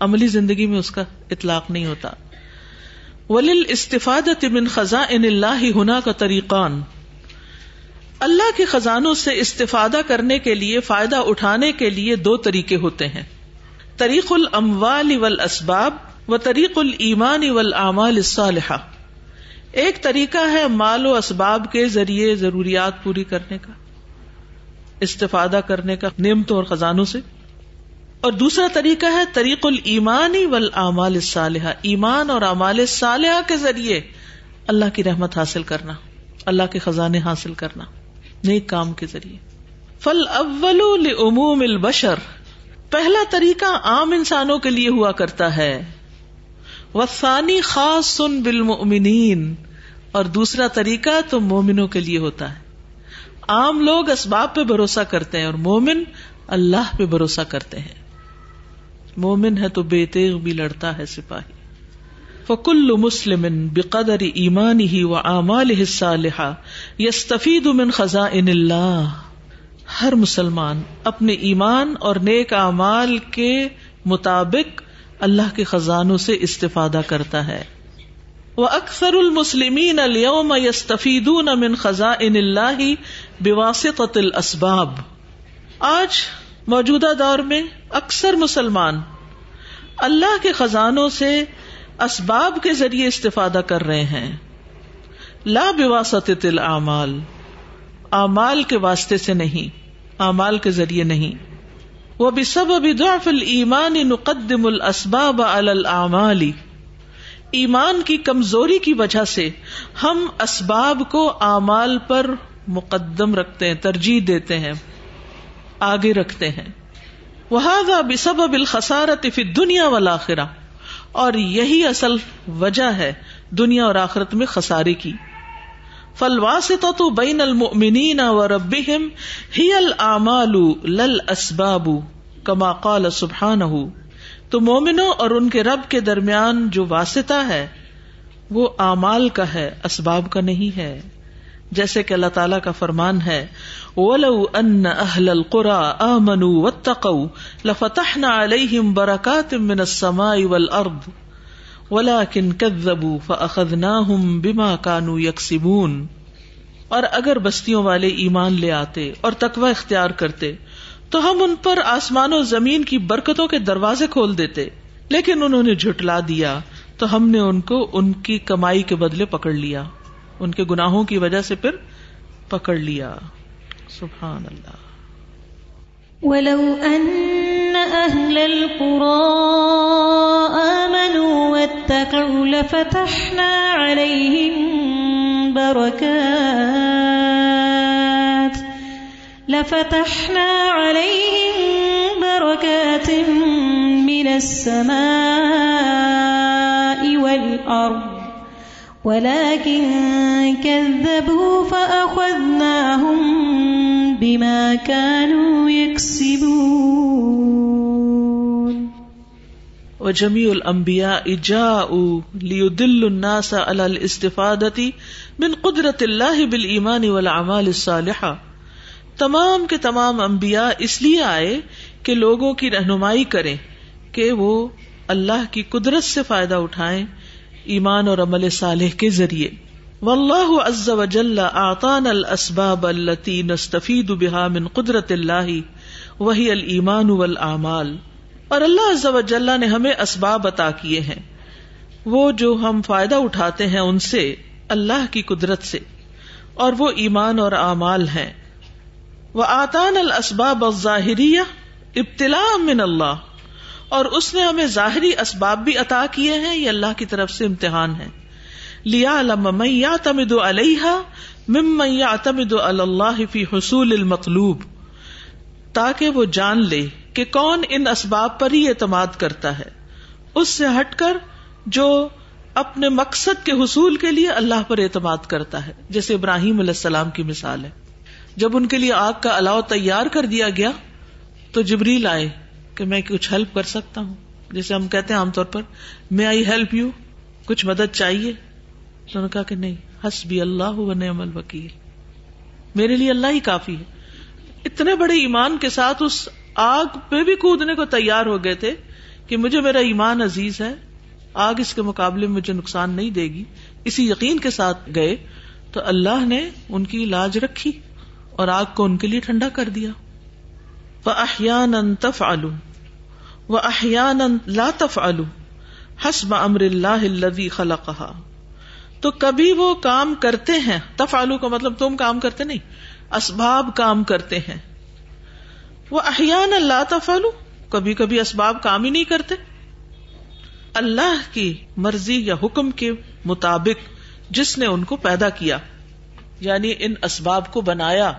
عملی زندگی میں اس کا اطلاق نہیں ہوتا۔ ولیل استفاد من خزاں ان اللہ ہنا کا طریقان اللہ کے خزانوں سے استفادہ کرنے کے لیے، فائدہ اٹھانے کے لیے دو طریقے ہوتے ہیں۔ طریق الاموال والاسباب و طریق الایمان والاعمال الصالحہ۔ ایک طریقہ ہے مال و اسباب کے ذریعے ضروریات پوری کرنے کا، استفادہ کرنے کا نعمتوں اور خزانوں سے۔ اور دوسرا طریقہ ہے طریق الایمانی والاعمال الصالحہ۔ ایمان اور اعمال صالحہ کے ذریعے اللہ کی رحمت حاصل کرنا، اللہ کے خزانے حاصل کرنا۔ نیک کام کے ذریعے۔ فل اول لعموم البشر، پہلا طریقہ عام انسانوں کے لیے ہوا کرتا ہے۔ وسانی خاص سن بالمؤمنین اور دوسرا طریقہ تو مومنوں کے لیے ہوتا ہے۔ عام لوگ اسباب پہ بھروسہ کرتے ہیں اور مومن اللہ پہ بھروسہ کرتے ہیں۔ مومن ہے تو بے تیغ بھی لڑتا ہے سپاہی۔ فکل مسلم بقدر ایمانی ہی و اعمال حصہ لہا یستفید من خزائن اللہ۔ ہر مسلمان اپنے ایمان اور نیک اعمال کے مطابق اللہ کے خزانوں سے استفادہ کرتا ہے۔ وہ اکثر المسلمین اليوم یستفیدون من خزائن اللہ بواسطۃ الاسباب آج موجودہ دور میں اکثر مسلمان اللہ کے خزانوں سے اسباب کے ذریعے استفادہ کر رہے ہیں۔ لا بواسطۃ الاعمال اعمال۔ کے واسطے سے نہیں، اعمال کے ذریعے نہیں۔ وہ بھی سب ابھی ضعف الایمان نقدم الاسباب علی الاعمال۔ ایمان کی کمزوری کی وجہ سے ہم اسباب کو اعمال پر مقدم رکھتے ہیں، ترجیح دیتے ہیں، آگے رکھتے ہیں۔ وہذا بسبب الخسارت فی الدنیا والآخرہ۔ اور یہی اصل وجہ ہے دنیا اور آخرت میں خسارے کی۔ فالواسطة بین المؤمنین وربهم ہی الاعمال للاسباب، کما قال سبحانہ۔ تو مومنوں اور ان کے رب کے درمیان جو واسطہ ہے، وہ اعمال کا ہے، اسباب کا نہیں ہے۔ جیسے کہ اللہ تعالیٰ کا فرمان ہے وَلَوْ أَنَّ أَهْلَ الْقُرَىٰ آمَنُوا وَاتَّقَوْا لَفَتَحْنَا عَلَيْهِمْ بَرَكَاتٍ مِّنَ السَّمَاءِ وَالْأَرْضِ وَلَكِنْ كَذَّبُوا فَأَخَذْنَاهُمْ بِمَا كَانُوا يَكْسِبُونَ۔ اور اگر بستیوں والے ایمان لے آتے اور تقوی اختیار کرتے، تو ہم ان پر آسمان و زمین کی برکتوں کے دروازے کھول دیتے، لیکن انہوں نے جھٹلا دیا تو ہم نے ان کو ان کی کمائی کے بدلے پکڑ لیا، ان کے گناہوں کی وجہ سے پھر پکڑ لیا۔ سبحان اللہ۔ ولو أن أهل القرى آمنوا واتقوا لفتحنا عليهم بركات، لفتحنا عليهم بركات من السماء والأرض، ولكن كذبوا فأخذناهم بما كانوا يكسبون. وجميع الانبیاء جاءوا لیدلوا الناس على الاستفادة من قدرت اللہ بالایمان والاعمال الصالحہ. تمام کے تمام انبیاء اس لیے آئے کہ لوگوں کی رہنمائی کریں کہ وہ اللہ کی قدرت سے فائدہ اٹھائیں ایمان اور عمل صالح کے ذریعے۔ واللہ عز وجل اعطانا الاسباب التي نستفید بها من قدرت اللہ وہی الایمان والاعمال اور اللہ عز وجل نے ہمیں اسباب عطا کیے ہیں۔ وہ جو ہم فائدہ اٹھاتے ہیں ان سے، اللہ کی قدرت سے۔ اور وہ ایمان اور اعمال ہیں۔ وہ آتان الاسباب الظاہریہ ابتلا من اللہ۔ اور اس نے ہمیں ظاہری اسباب بھی عطا کیے ہیں، یہ اللہ کی طرف سے امتحان ہے۔ لیا یا تمد علیہ مم یا تمد اللہ فی حصول المطلوب تاکہ وہ جان لے کہ کون ان اسباب پر ہی اعتماد کرتا ہے۔ اس سے ہٹ کر جو اپنے مقصد کے حصول کے لیے اللہ پر اعتماد کرتا ہے۔ جیسے ابراہیم علیہ السلام کی مثال ہے۔ جب ان کے لیے آگ کا الاؤ تیار کر دیا گیا تو جبریل آئے کہ میں کچھ ہیلپ کر سکتا ہوں۔ جیسے ہم کہتے ہیں عام طور پر میں آئی ہیلپ یو کچھ مدد چاہیے؟ تو انہوں نے کہا کہ نہیں ہس بھی اللہ و نعم الوکیل۔ میرے لیے اللہ ہی کافی ہے۔ اتنے بڑے ایمان کے ساتھ اس آگ پہ بھی کودنے کو تیار ہو گئے تھے کہ مجھے میرا ایمان عزیز ہے۔ آگ اس کے مقابلے میں مجھے نقصان نہیں دے گی۔ اسی یقین کے ساتھ گئے تو اللہ نے ان کی لاج رکھی اور آگ کو ان کے لیے ٹھنڈا کر دیا۔ وہ احیان تف آلو وہ احیان لا تف آلو حسب امر اللہ الذي خلقها۔ تو کبھی وہ کام کرتے ہیں۔ تف آلو کا مطلب تم کام کرتے نہیں، اسباب کام کرتے ہیں۔ وہ احیان اللہ تفالو کبھی کبھی اسباب کام ہی نہیں کرتے۔ اللہ کی مرضی یا حکم کے مطابق جس نے ان کو پیدا کیا یعنی ان اسباب کو بنایا۔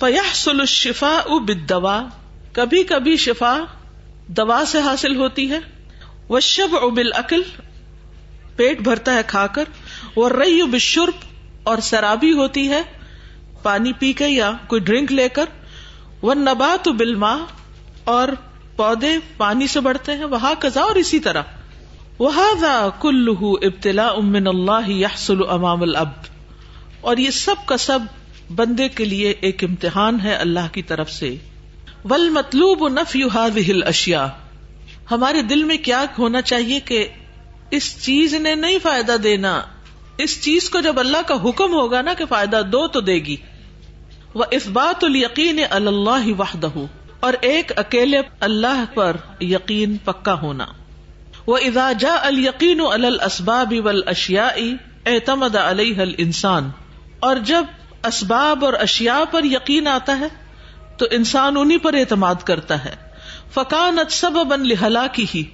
فیح سل شفا دوا کبھی کبھی شفا دوا سے حاصل ہوتی ہے۔ وہ شب ابل عقل پیٹ بھرتا ہے کھا کر وہ رئی بشرب اور شرابی ہوتی ہے، پانی پی کے یا کوئی ڈرنک لے کر۔ وہ نبات بلما اور پودے پانی سے بڑھتے ہیں۔ وہاں کزا اور اسی طرح۔ وہ کل ابتلا امن اللہ یحسل امام الب اور یہ سب کا سب بندے کے لیے ایک امتحان ہے اللہ کی طرف سے۔ ول مطلوب نف یو ہل اشیا ہمارے دل میں کیا ہونا چاہیے کہ اس چیز نے نہیں فائدہ دینا۔ اس چیز کو جب اللہ کا حکم ہوگا نا کہ فائدہ دو تو دے گی۔ وہ اس بات القین اللہ وحدہ اور ایک اکیلے اللہ پر یقین پکا ہونا۔ وہ ادا جا القین الاسباب والاشیاء اعتمد علیہ الانسان اور جب اسباب اور اشیاء پر یقین آتا ہے، تو انسان انہیں پر اعتماد کرتا ہے۔ فقان سبب ہلاکی ہی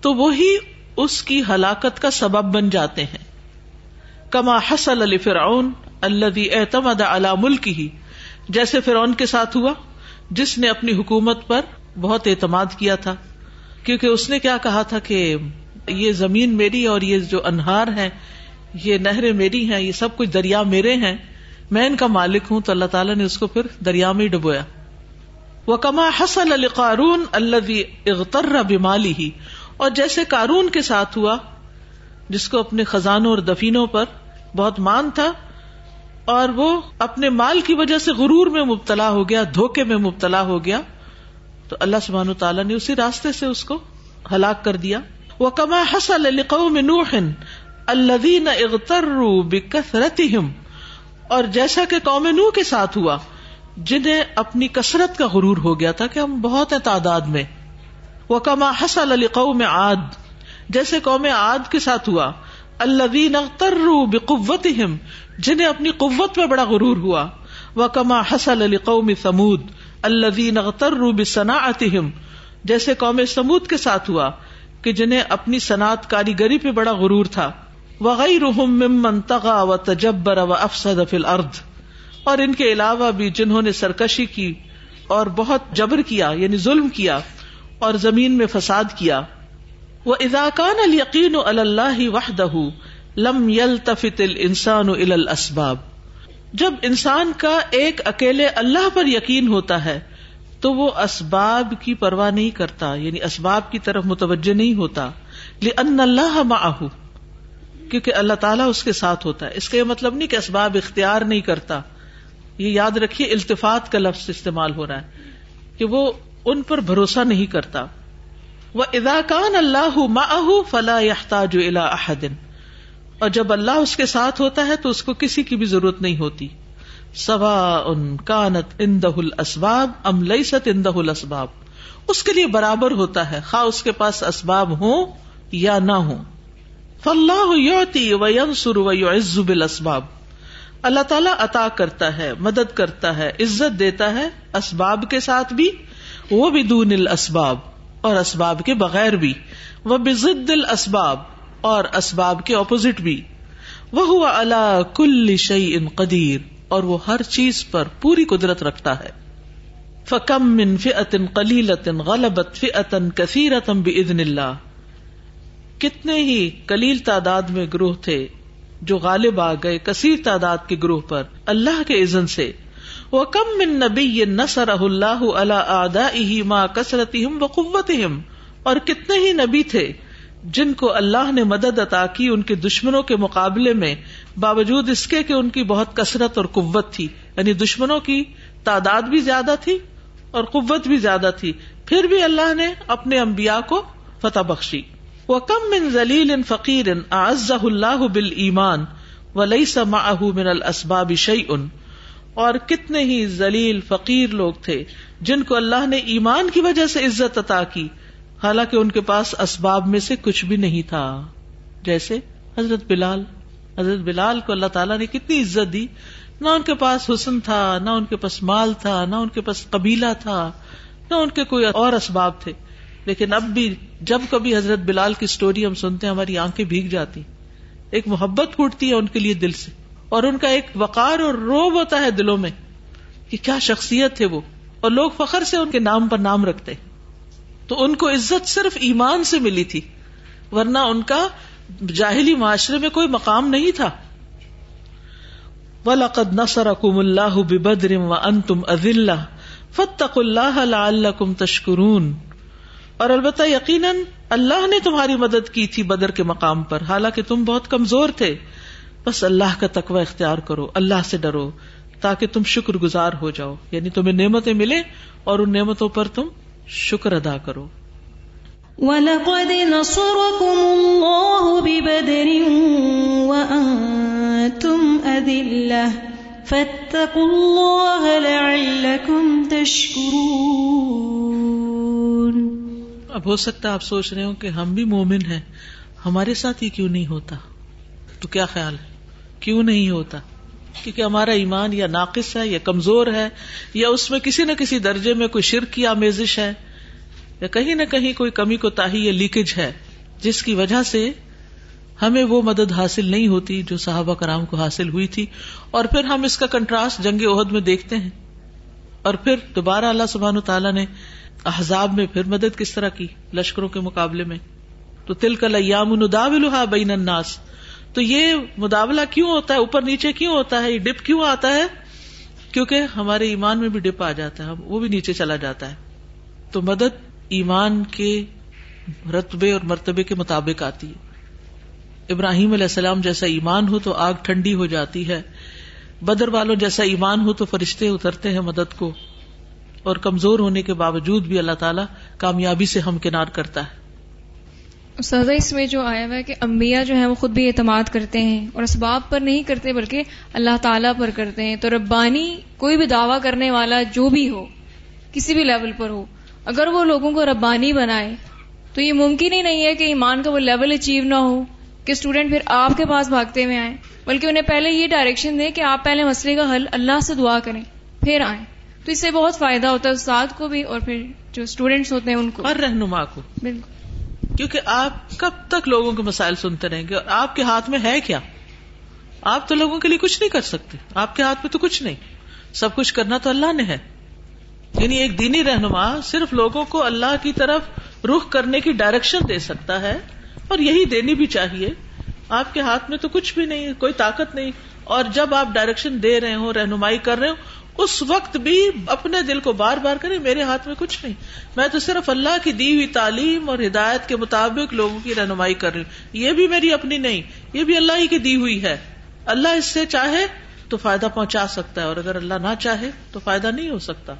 تو وہی اس کی ہلاکت کا سبب بن جاتے ہیں۔ کما حسل علی فرعون اللہ اعتمد علی ملک ہی جیسے فرعون کے ساتھ ہوا، جس نے اپنی حکومت پر بہت اعتماد کیا تھا۔ کیونکہ اس نے کیا کہا تھا کہ یہ زمین میری اور یہ جو انہار ہے یہ نہریں میری ہیں، یہ سب کچھ دریا میرے ہیں۔ میں ان کا مالک ہوں تو اللہ تعالیٰ نے اس کو پھر دریا میں ڈبویا۔ وہ کما حسن علی قارون اللہ اغتر بمالی ہی اور جیسے کارون کے ساتھ ہوا، جس کو اپنے خزانوں اور دفینوں پر بہت مان تھا، اور وہ اپنے مال کی وجہ سے غرور میں مبتلا ہو گیا، دھوکے میں مبتلا ہو گیا، تو اللہ سبحان تعالیٰ نے اسی راستے سے اس کو ہلاک کر دیا۔ وہ کما حسل لقوم نوح الذین اغتروا اور جیسا کہ قوم نوح کے ساتھ ہوا، جنہیں اپنی کثرت کا غرور ہو گیا تھا کہ ہم بہت ہیں تعداد میں۔ وہ کما حسل علی قوم عاد جیسے قوم عاد کے ساتھ ہوا اللہ اختروا بقوتهم، جنہیں اپنی قوت پہ بڑا غرور ہوا۔ وہ کما حسل علی قوم سمود اللہ اختروا بصناعتهم، جیسے قوم سمود کے ساتھ ہوا کہ جنہیں اپنی صنعت کاریگری پہ بڑا غرور تھا۔ وغیر منتغا و تجبر و افسد فل ارد اور ان کے علاوہ بھی جنہوں نے سرکشی کی اور بہت جبر کیا یعنی ظلم کیا اور زمین میں فساد کیا۔ وہ اداکان القین اللہ وحدہ لم یل تفت انسان الاسباب جب انسان کا ایک اکیلے اللہ پر یقین ہوتا ہے، تو وہ اسباب کی پرواہ نہیں کرتا یعنی اسباب کی طرف متوجہ نہیں ہوتا۔ ان اللہ معه، کیونکہ اللہ تعالیٰ اس کے ساتھ ہوتا ہے۔ اس کا یہ مطلب نہیں کہ اسباب اختیار نہیں کرتا۔ یہ یاد رکھیے، التفات کا لفظ استعمال ہو رہا ہے کہ وہ ان پر بھروسہ نہیں کرتا۔ وہ اداکان اللہ ماہ فلا یحتاج الا احدن اور جب اللہ اس کے ساتھ ہوتا ہے تو اس کو کسی کی بھی ضرورت نہیں ہوتی۔ سوا ان کانت اندہ الاسباب ام لیست اندہ الاسباب اس کے لیے برابر ہوتا ہے۔ خواہ اس کے پاس اسباب ہوں یا نہ ہوں۔ فلاح یوتی و ینصر و یعز بالاسباب اللہ تعالیٰ عطا کرتا ہے، مدد کرتا ہے، عزت دیتا ہے اسباب کے ساتھ بھی وہ بھی دون الاسباب، اور اسباب کے بغیر بھی وہ بزد الاسباب، اور اسباب کے اپوزٹ بھی۔ وہ ہوا اللہ کل شعی ان قدیر، اور وہ ہر چیز پر پوری قدرت رکھتا ہے۔ فکم من فطن قلیلتن غلبت فطن کثیرتم بزن اللہ۔ کتنے ہی کلیل تعداد میں گروہ تھے جو غالب آ گئے کثیر تعداد کے گروہ پر اللہ کے عزن سے۔ وہ کم من نبی نسر اللہ اللہ آدا ماں کثرت و قوت اور کتنے ہی نبی تھے جن کو اللہ نے مدد عطا کی ان کے دشمنوں کے مقابلے میں، باوجود اس کے کہ ان کی بہت کثرت اور قوت تھی یعنی دشمنوں کی تعداد بھی زیادہ تھی اور قوت بھی زیادہ تھی، پھر بھی اللہ نے اپنے امبیا کو فتح بخشی۔ وہ کم من ذلیل ان فقیر ان اللہ بال ایمان و لئی سما من الاسباب شعی ان اور کتنے ہی ذلیل فقیر لوگ تھے جن کو اللہ نے ایمان کی وجہ سے عزت عطا کی۔ حالانکہ ان کے پاس اسباب میں سے کچھ بھی نہیں تھا۔ جیسے حضرت بلال۔ حضرت بلال کو اللہ تعالیٰ نے کتنی عزت دی۔ نہ ان کے پاس حسن تھا، نہ ان کے پاس مال تھا، نہ ان کے پاس قبیلہ تھا، نہ ان کے کوئی اور اسباب تھے۔ لیکن اب بھی جب کبھی حضرت بلال کی اسٹوری ہم سنتے ہیں، ہماری آنکھیں بھیگ جاتی۔ ایک محبت پھوٹتی ہے ان کے لیے دل سے۔ اور ان کا ایک وقار اور روب ہوتا ہے دلوں میں کہ کیا شخصیت ہے وہ۔ اور لوگ فخر سے ان کے نام پر نام رکھتے۔ تو ان کو عزت صرف ایمان سے ملی تھی، ورنہ ان کا جاہلی معاشرے میں کوئی مقام نہیں تھا۔ وَلَقَدْ نَصَرَكُمُ اللَّهُ بِبَدْرٍ وَأَنْتُمْ أَذِلَّةٌ فَاتَّقُوا اللَّهَ لَعَلَّكُمْ تَشْكُرُونَ۔ اور البتہ یقیناً اللہ نے تمہاری مدد کی تھی بدر کے مقام پر، حالانکہ تم بہت کمزور تھے۔ بس اللہ کا تقوی اختیار کرو اللہ سے ڈرو تاکہ تم شکر گزار ہو جاؤ۔ یعنی تمہیں نعمتیں ملے اور ان نعمتوں پر تم شکر ادا کرو۔ وَلَقَدْ نَصَرَكُمُ اللَّهُ بِبَدْرٍ وَأَنْتُمْ أَذِلَّةٌ فَاتَّقُوا اللَّهَ لَعَلَّكُمْ تَشْكُرُونَ۔ اب ہو سکتا ہے آپ سوچ رہے ہو کہ ہم بھی مومن ہیں ہمارے ساتھ ہی کیوں نہیں ہوتا؟ تو کیا خیال ہے؟ کیوں نہیں ہوتا؟ کیونکہ ہمارا ایمان یا ناقص ہے، یا کمزور ہے، یا اس میں کسی نہ کسی درجے میں کوئی شرک کی آمیزش ہے، یا کہیں نہ کہیں کوئی کمی کو تاہی یا لیکیج ہے، جس کی وجہ سے ہمیں وہ مدد حاصل نہیں ہوتی جو صحابہ کرام کو حاصل ہوئی تھی۔ اور پھر ہم اس کا کنٹراسٹ جنگ عہد میں دیکھتے ہیں۔ اور پھر دوبارہ اللہ سبحان تعالیٰ نے احزاب میں پھر مدد کس طرح کی لشکروں کے مقابلے میں؟ تو تل کا لیام بین الناس۔ تو یہ مداولہ کیوں ہوتا ہے؟ اوپر نیچے کیوں ہوتا ہے؟ یہ ڈپ کیوں آتا ہے؟ کیونکہ ہمارے ایمان میں بھی ڈپ آ جاتا ہے وہ بھی نیچے چلا جاتا ہے۔ تو مدد ایمان کے رتبے اور مرتبے کے مطابق آتی ہے۔ ابراہیم علیہ السلام جیسا ایمان ہو تو آگ ٹھنڈی ہو جاتی ہے۔ بدر والوں جیسا ایمان ہو تو فرشتے اترتے ہیں مدد کو۔ اور کمزور ہونے کے باوجود بھی اللہ تعالیٰ کامیابی سے ہمکنار کرتا ہے۔ سزا اس میں جو آیا ہوا ہے کہ انبیاء جو ہیں وہ خود بھی اعتماد کرتے ہیں اور اسباب پر نہیں کرتے بلکہ اللہ تعالیٰ پر کرتے ہیں۔ تو ربانی کوئی بھی دعویٰ کرنے والا جو بھی ہو کسی بھی لیول پر ہو اگر وہ لوگوں کو ربانی بنائے تو یہ ممکن ہی نہیں ہے کہ ایمان کا وہ لیول اچیو نہ ہو کہ اسٹوڈینٹ پھر آپ کے پاس بھاگتے ہوئے آئیں بلکہ انہیں پہلے یہ ڈائریکشن دے کہ آپ پہلے مسئلے کا حل اللہ سے دعا کریں پھر آئیں۔ تو اس سے بہت فائدہ ہوتا ہے استاد کو بھی اور پھر جو اسٹوڈینٹس ہوتے ہیں ان کو۔ ہر رہنما کو۔ بالکل۔ کیونکہ آپ کب تک لوگوں کے مسائل سنتے رہیں گے اور آپ کے ہاتھ میں ہے کیا؟ آپ تو لوگوں کے لیے کچھ نہیں کر سکتے۔ آپ کے ہاتھ میں تو کچھ نہیں۔ سب کچھ کرنا تو اللہ نے ہے۔ یعنی ایک دینی رہنما صرف لوگوں کو اللہ کی طرف رخ کرنے کی ڈائریکشن دے سکتا ہے اور یہی دینی بھی چاہیے۔ آپ کے ہاتھ میں تو کچھ بھی نہیں، کوئی طاقت نہیں۔ اور جب آپ ڈائریکشن دے رہے ہو رہنمائی کر رہے ہو اس وقت بھی اپنے دل کو بار بار کریں میرے ہاتھ میں کچھ نہیں۔ میں تو صرف اللہ کی دی ہوئی تعلیم اور ہدایت کے مطابق لوگوں کی رہنمائی کر رہی ہوں۔ یہ بھی میری اپنی نہیں، یہ بھی اللہ ہی کی دی ہوئی ہے۔ اللہ اس سے چاہے تو فائدہ پہنچا سکتا ہے اور اگر اللہ نہ چاہے تو فائدہ نہیں ہو سکتا۔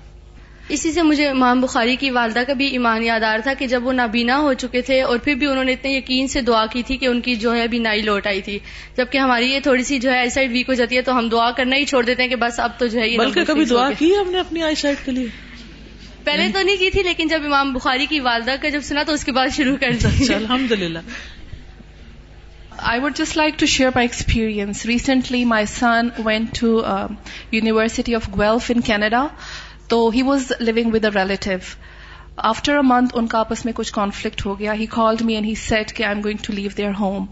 اسی سے مجھے امام بخاری کی والدہ کا بھی ایمان یاد آ رہا تھا کہ جب وہ نابینا ہو چکے تھے اور پھر بھی انہوں نے اتنے یقین سے دعا کی تھی کہ ان کی جو ہے بینائی لوٹ آئی تھی۔ جبکہ ہماری یہ تھوڑی سی جو ہے آئی سائڈ ویک ہو جاتی ہے تو ہم دعا کرنا ہی چھوڑ دیتے ہیں کہ بس اب تو جو ہے بلکہ کبھی دعا کی ہم نے اپنی آئی سائڈ کے لیے؟ پہلے تو نہیں کی تھی لیکن جب امام بخاری کی والدہ کا جب سنا تو اس کے بعد شروع کر دی۔ الحمد للہ I would just like to share my experience. Recently, my son went to uh, University of Guelph in Canada. تو ہی was living with a relative after a month ان کا آپس میں کچھ کانفلکٹ ہو گیا he called me and he said کہ I am going to leave their home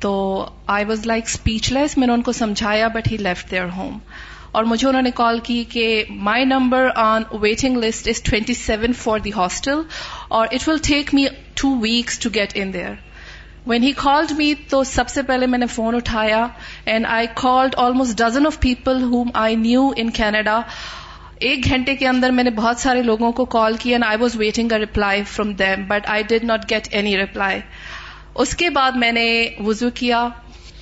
تو I was like speechless میں نے ان کو سمجھایا but he left their home اور مجھے انہوں نے کال کی کہ my number on waiting list is twenty seven for the hostel اور it will take me two weeks to get in there when he called me تو سب سے پہلے میں نے فون اٹھایا and I called almost dozen of people home I knew in Canada ایک گھنٹے کے اندر میں نے بہت سارے لوگوں کو کال کیا and I was waiting a reply from them but I did not get any reply اس کے بعد میں نے وزو کیا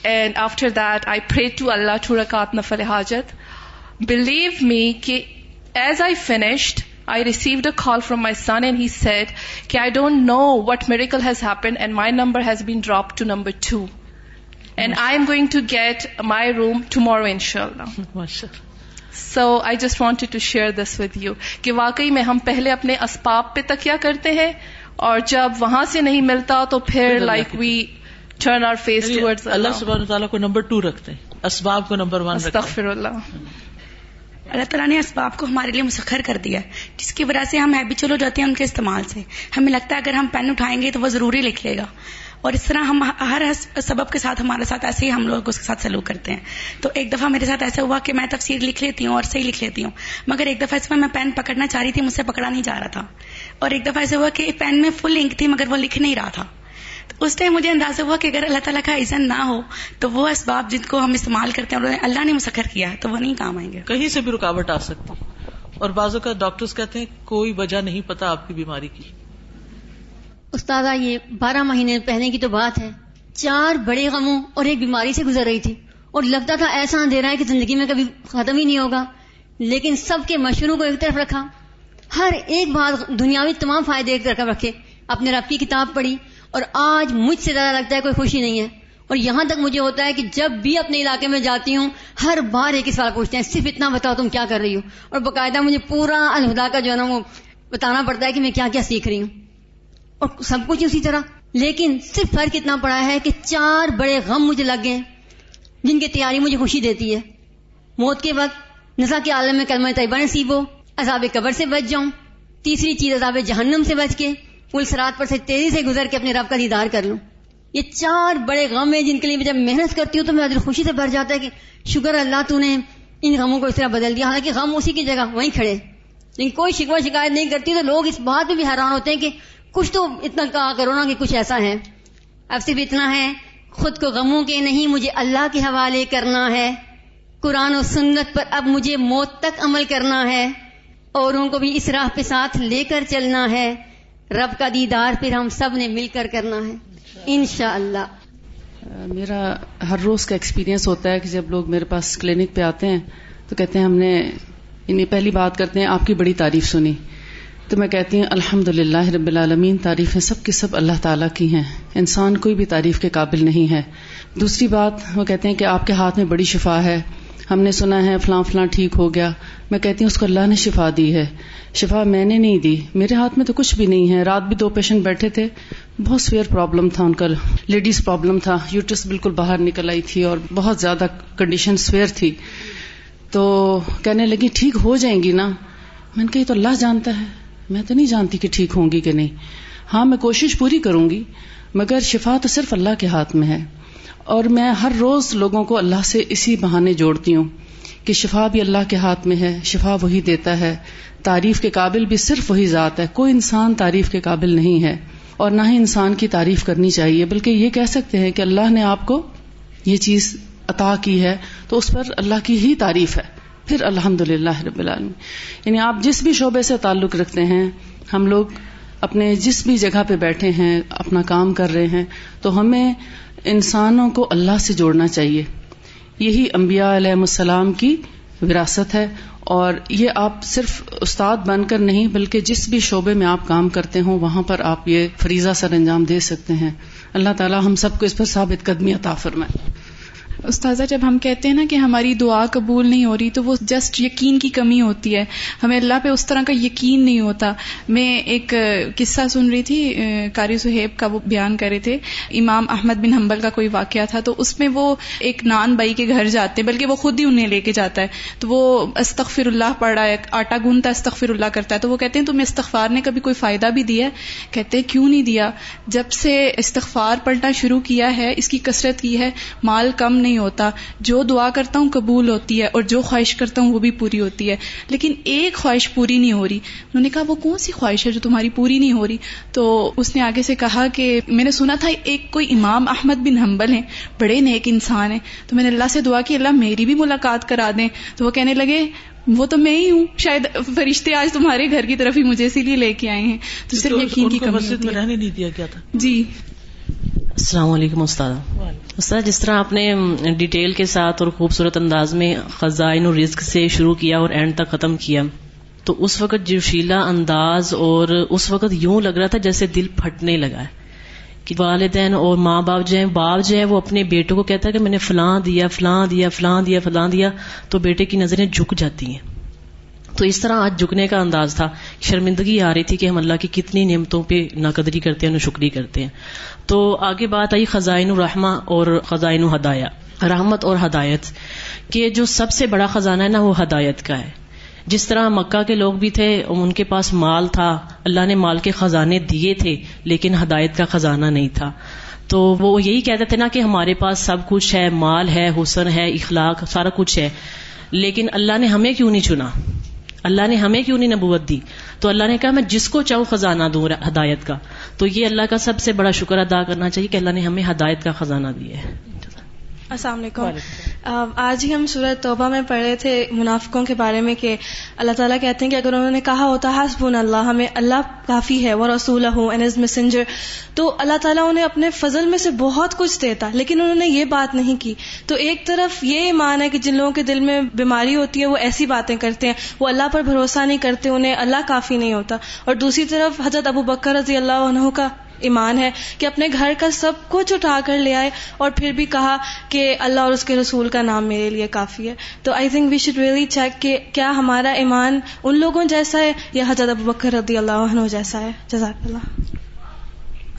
and after that I pray to Allah two رکات نفل حاجت بلیو می کہ as I finished I received a call from my son and he said کہ I don't know what miracle has happen and my number has been drop to number two and I am going to get my room tomorrow ان شاء اللہ so I just wanted to share this with you کہ واقعی میں ہم پہلے اپنے اسباب پہ تکیا کرتے ہیں اور جب وہاں سے نہیں ملتا تو پھر like we turn our face ٹوڈ Allah سبحانہ تعالیٰ کو نمبر ٹو رکھتے ہیں. اسباب کو نمبر ون استغفر اللہ اللہ تعالیٰ نے اسباب کو ہمارے لیے مسخر کر دیا جس کی وجہ سے ہم ہیبیچل ہو جاتے ہیں ان کے استعمال سے۔ ہمیں لگتا ہے اگر ہم پین اٹھائیں گے تو وہ ضروری لکھ لے گا۔ اور اس طرح ہم ہر سبب کے ساتھ ہمارے ساتھ ایسے ہی ہم لوگ اس کے ساتھ سلوک کرتے ہیں۔ تو ایک دفعہ میرے ساتھ ایسا ہوا کہ میں تفسیر لکھ لیتی ہوں اور صحیح لکھ لیتی ہوں۔ مگر ایک دفعہ اس میں میں پین پکڑنا چاہ رہی تھی، مجھ سے پکڑا نہیں جا رہا تھا۔ اور ایک دفعہ ایسا ہوا کہ پین میں فل انک تھی، مگر وہ لکھ نہیں رہا تھا۔ اس ٹائم مجھے اندازہ ہوا کہ اگر اللہ تعالیٰ کا عزن نہ ہو، تو وہ اسباب جن کو ہم استعمال کرتے ہیں اللہ نے مسخر کیا ہے، تو وہ نہیں کام آئیں گے۔ کہیں سے بھی رکاوٹ آ سکتی۔ اور بازو کا ڈاکٹرز کہتے ہیں، کوئی وجہ نہیں پتا آپ کی بیماری کی۔ استاد یہ بارہ مہینے پہلے کی تو بات ہے۔ چار بڑے غموں اور ایک بیماری سے گزر رہی تھی۔ اور لگتا تھا ایسا اندھیرا ہے کہ زندگی میں کبھی ختم ہی نہیں ہوگا۔ لیکن سب کے مشوروں کو ایک طرف رکھا۔ ہر ایک بات دنیاوی تمام فائدے ایک طرف رکھے۔ اپنے رب کی کتاب پڑھی۔ اور آج مجھ سے زیادہ لگتا ہے کوئی خوشی نہیں ہے۔ اور یہاں تک مجھے ہوتا ہے کہ جب بھی اپنے علاقے میں جاتی ہوں، ہر بار ایک سوال پوچھتے ہیں، صرف اتنا بتاؤ تم کیا کر رہی ہو؟ اور باقاعدہ مجھے پورا الہدا کا جو ہے نا وہ بتانا پڑتا ہے کہ میں کیا کیا سیکھ رہی ہوں۔ اور سب کچھ اسی طرح۔ لیکن صرف فرق اتنا پڑا ہے کہ چار بڑے غم مجھے لگ گئے جن کی تیاری مجھے خوشی دیتی ہے۔ موت کے وقت نسا کے عالم میں کلمہ طیبہ نصیب ہو، عذاب قبر سے بچ جاؤں۔ تیسری چیز عذاب جہنم سے بچ کے پلسرات پر سے تیزی سے گزر کے اپنے رب کا دیدار کر لوں۔ یہ چار بڑے غم ہیں جن کے لیے جب محنت کرتی ہوں تو میرا دل خوشی سے بھر جاتا ہے کہ شکر اللہ تو نے ان غموں کو اس طرح بدل دیا۔ حالانکہ غم اسی کی جگہ وہیں کھڑے لیکن کوئی شکوا شکایت نہیں کرتی تو لوگ اس بات میں بھی حیران ہوتے ہیں کہ کچھ تو اتنا کہا کرو نا کہ کچھ ایسا ہے۔ اب صرف اتنا ہے۔ خود کو غموں کے نہیں، مجھے اللہ کے حوالے کرنا ہے۔ قرآن و سنت پر اب مجھے موت تک عمل کرنا ہے۔ اوروں کو بھی اس راہ پہ ساتھ لے کر چلنا ہے۔ رب کا دیدار پھر ہم سب نے مل کر کرنا ہے۔ انشاءاللہ۔ اللہ میرا ہر روز کا ایکسپیرینس ہوتا ہے کہ جب لوگ میرے پاس کلینک پہ آتے ہیں تو کہتے ہیں ہم نے یعنی پہلی بات کرتے ہیں، آپ کی بڑی تعریف سنی۔ تو میں کہتی ہوں الحمد للہ رب العالمین، تعریفیں سب کی سب اللہ تعالیٰ کی ہیں۔ انسان کوئی بھی تعریف کے قابل نہیں ہے۔ دوسری بات، وہ کہتے ہیں کہ آپ کے ہاتھ میں بڑی شفا ہے۔ ہم نے سنا ہے، فلاں فلاں ٹھیک ہو گیا۔ میں کہتی ہوں، اس کو اللہ نے شفا دی ہے۔ شفا میں نے نہیں دی۔ میرے ہاتھ میں تو کچھ بھی نہیں ہے۔ رات بھی دو پیشنٹ بیٹھے تھے۔ بہت سویئر پرابلم تھا ان کا۔ لیڈیز پرابلم تھا۔ یوٹرس بالکل باہر نکل آئی تھی اور بہت زیادہ کنڈیشن سویئر تھی۔ تو کہنے لگی، ٹھیک ہو جائیں گی نا؟ میں نے کہی تو اللہ جانتا ہے۔ میں تو نہیں جانتی کہ ٹھیک ہوں گی کہ نہیں۔ ہاں میں کوشش پوری کروں گی، مگر شفا تو صرف اللہ کے ہاتھ میں ہے۔ اور میں ہر روز لوگوں کو اللہ سے اسی بہانے جوڑتی ہوں کہ شفا بھی اللہ کے ہاتھ میں ہے، شفا وہی دیتا ہے۔ تعریف کے قابل بھی صرف وہی ذات ہے۔ کوئی انسان تعریف کے قابل نہیں ہے، اور نہ ہی انسان کی تعریف کرنی چاہیے۔ بلکہ یہ کہہ سکتے ہیں کہ اللہ نے آپ کو یہ چیز عطا کی ہے تو اس پر اللہ کی ہی تعریف ہے۔ پھر الحمد للہ رب العالمین۔ یعنی آپ جس بھی شعبے سے تعلق رکھتے ہیں، ہم لوگ اپنے جس بھی جگہ پہ بیٹھے ہیں، اپنا کام کر رہے ہیں، تو ہمیں انسانوں کو اللہ سے جوڑنا چاہیے۔ یہی انبیاء علیہ السلام کی وراثت ہے۔ اور یہ آپ صرف استاد بن کر نہیں، بلکہ جس بھی شعبے میں آپ کام کرتے ہوں، وہاں پر آپ یہ فریضہ سر انجام دے سکتے ہیں۔ اللہ تعالیٰ ہم سب کو اس پر ثابت قدمی عطا فرمائے۔ استاذہ، جب ہم کہتے ہیں نا کہ ہماری دعا قبول نہیں ہو رہی تو وہ جسٹ یقین کی کمی ہوتی ہے۔ ہمیں اللہ پہ اس طرح کا یقین نہیں ہوتا۔ میں ایک قصہ سن رہی تھی کاری سہیب کا وہ بیان کر رہے تھے۔ امام احمد بن حنبل کا کوئی واقعہ تھا تو اس میں وہ ایک نان بائی کے گھر جاتے ہیں، بلکہ وہ خود ہی انہیں لے کے جاتا ہے۔ تو وہ استغفر اللہ پڑھ رہا ہے، آٹا گونتا استغفر اللہ کرتا ہے۔ تو وہ کہتے ہیں تمہیں استغفار نے کبھی کوئی فائدہ بھی دیا کہتے کیوں نہیں دیا؟ جب سے استغفار پڑھنا شروع کیا ہے، اس کی کثرت کی ہے، مال کم نہیں ہوتا۔ جو دعا کرتا ہوں قبول ہوتی ہے اور جو خواہش کرتا ہوں وہ بھی پوری ہوتی ہے۔ لیکن ایک خواہش پوری نہیں ہو رہی۔ انہوں نے کہا وہ کون سی خواہش ہے جو تمہاری پوری نہیں ہو رہی؟ تو اس نے آگے سے کہا کہ میں نے سنا تھا ایک کوئی امام احمد بن حنبل ہیں بڑے نیک انسان ہیں۔ تو میں نے اللہ سے دعا کی اللہ میری بھی ملاقات کرا دیں۔ تو وہ کہنے لگے وہ تو میں ہی ہوں شاید فرشتے آج تمہارے گھر کی طرف ہی مجھے اسی لیے لے کے آئے ہیں۔ تو صرف یقین کی کمی رہنے نہیں دیا گیا تھا؟ جی۔ السلام علیکم استاد۔ استاد، جس طرح آپ نے ڈیٹیل کے ساتھ اور خوبصورت انداز میں خزائن و رزق سے شروع کیا اور اینڈ تک ختم کیا، تو اس وقت جوشیلا انداز اور اس وقت یوں لگ رہا تھا جیسے دل پھٹنے لگا ہے کہ والدین اور ماں باپ جو ہیں، باپ جو ہے وہ اپنے بیٹوں کو کہتا ہے کہ میں نے فلاں دیا فلاں دیا فلاں دیا فلاں دیا، تو بیٹے کی نظریں جھک جاتی ہیں۔ تو اس طرح آج جھکنے کا انداز تھا شرمندگی آ رہی تھی کہ ہم اللہ کی کتنی نعمتوں پہ ناقدری کرتے ہیں شکری کرتے ہیں۔ تو آگے بات آئی خزائن الرحمہ اور خزائن ہدایا رحمت اور ہدایت، کہ جو سب سے بڑا خزانہ ہے نا وہ ہدایت کا ہے۔ جس طرح مکہ کے لوگ بھی تھے ان کے پاس مال تھا، اللہ نے مال کے خزانے دیے تھے، لیکن ہدایت کا خزانہ نہیں تھا۔ تو وہ یہی کہتے تھے نا کہ ہمارے پاس سب کچھ ہے، مال ہے، حسن ہے، اخلاق، سارا کچھ ہے، لیکن اللہ نے ہمیں کیوں نہیں چنا؟ اللہ نے ہمیں کیوں نہیں نبوت دی؟ تو اللہ نے کہا میں جس کو چاہوں خزانہ دوں ہدایت کا۔ تو یہ اللہ کا سب سے بڑا شکر ادا کرنا چاہیے کہ اللہ نے ہمیں ہدایت کا خزانہ دیا ہے۔ السلام علیکم. آج ہی ہم سورت توبہ میں پڑھے تھے منافقوں کے بارے میں کہ اللہ تعالیٰ کہتے ہیں کہ اگر انہوں نے کہا ہوتا حسب اللہ ہمیں اللہ کافی ہے وہ رسول ہوں این ایز مسنجر تو اللہ تعالیٰ انہیں اپنے فضل میں سے بہت کچھ دیتا لیکن انہوں نے یہ بات نہیں کی۔ تو ایک طرف یہ ایمان ہے کہ جن لوگوں کے دل میں بیماری ہوتی ہے وہ ایسی باتیں کرتے ہیں وہ اللہ پر بھروسہ نہیں کرتے انہیں اللہ کافی نہیں ہوتا۔ اور دوسری طرف حضرت ابو بکر رضی اللہ عنہ کا ایمان ہے کہ اپنے گھر کا سب کچھ اٹھا کر لے آئے اور پھر بھی کہا کہ اللہ اور اس کے رسول کا نام میرے لیے کافی ہے۔ تو I think we should really check کہ کیا ہمارا ایمان ان لوگوں جیسا ہے یا حضرت ابو بکر رضی اللہ عنہ جیسا ہے۔ جزاک اللہ۔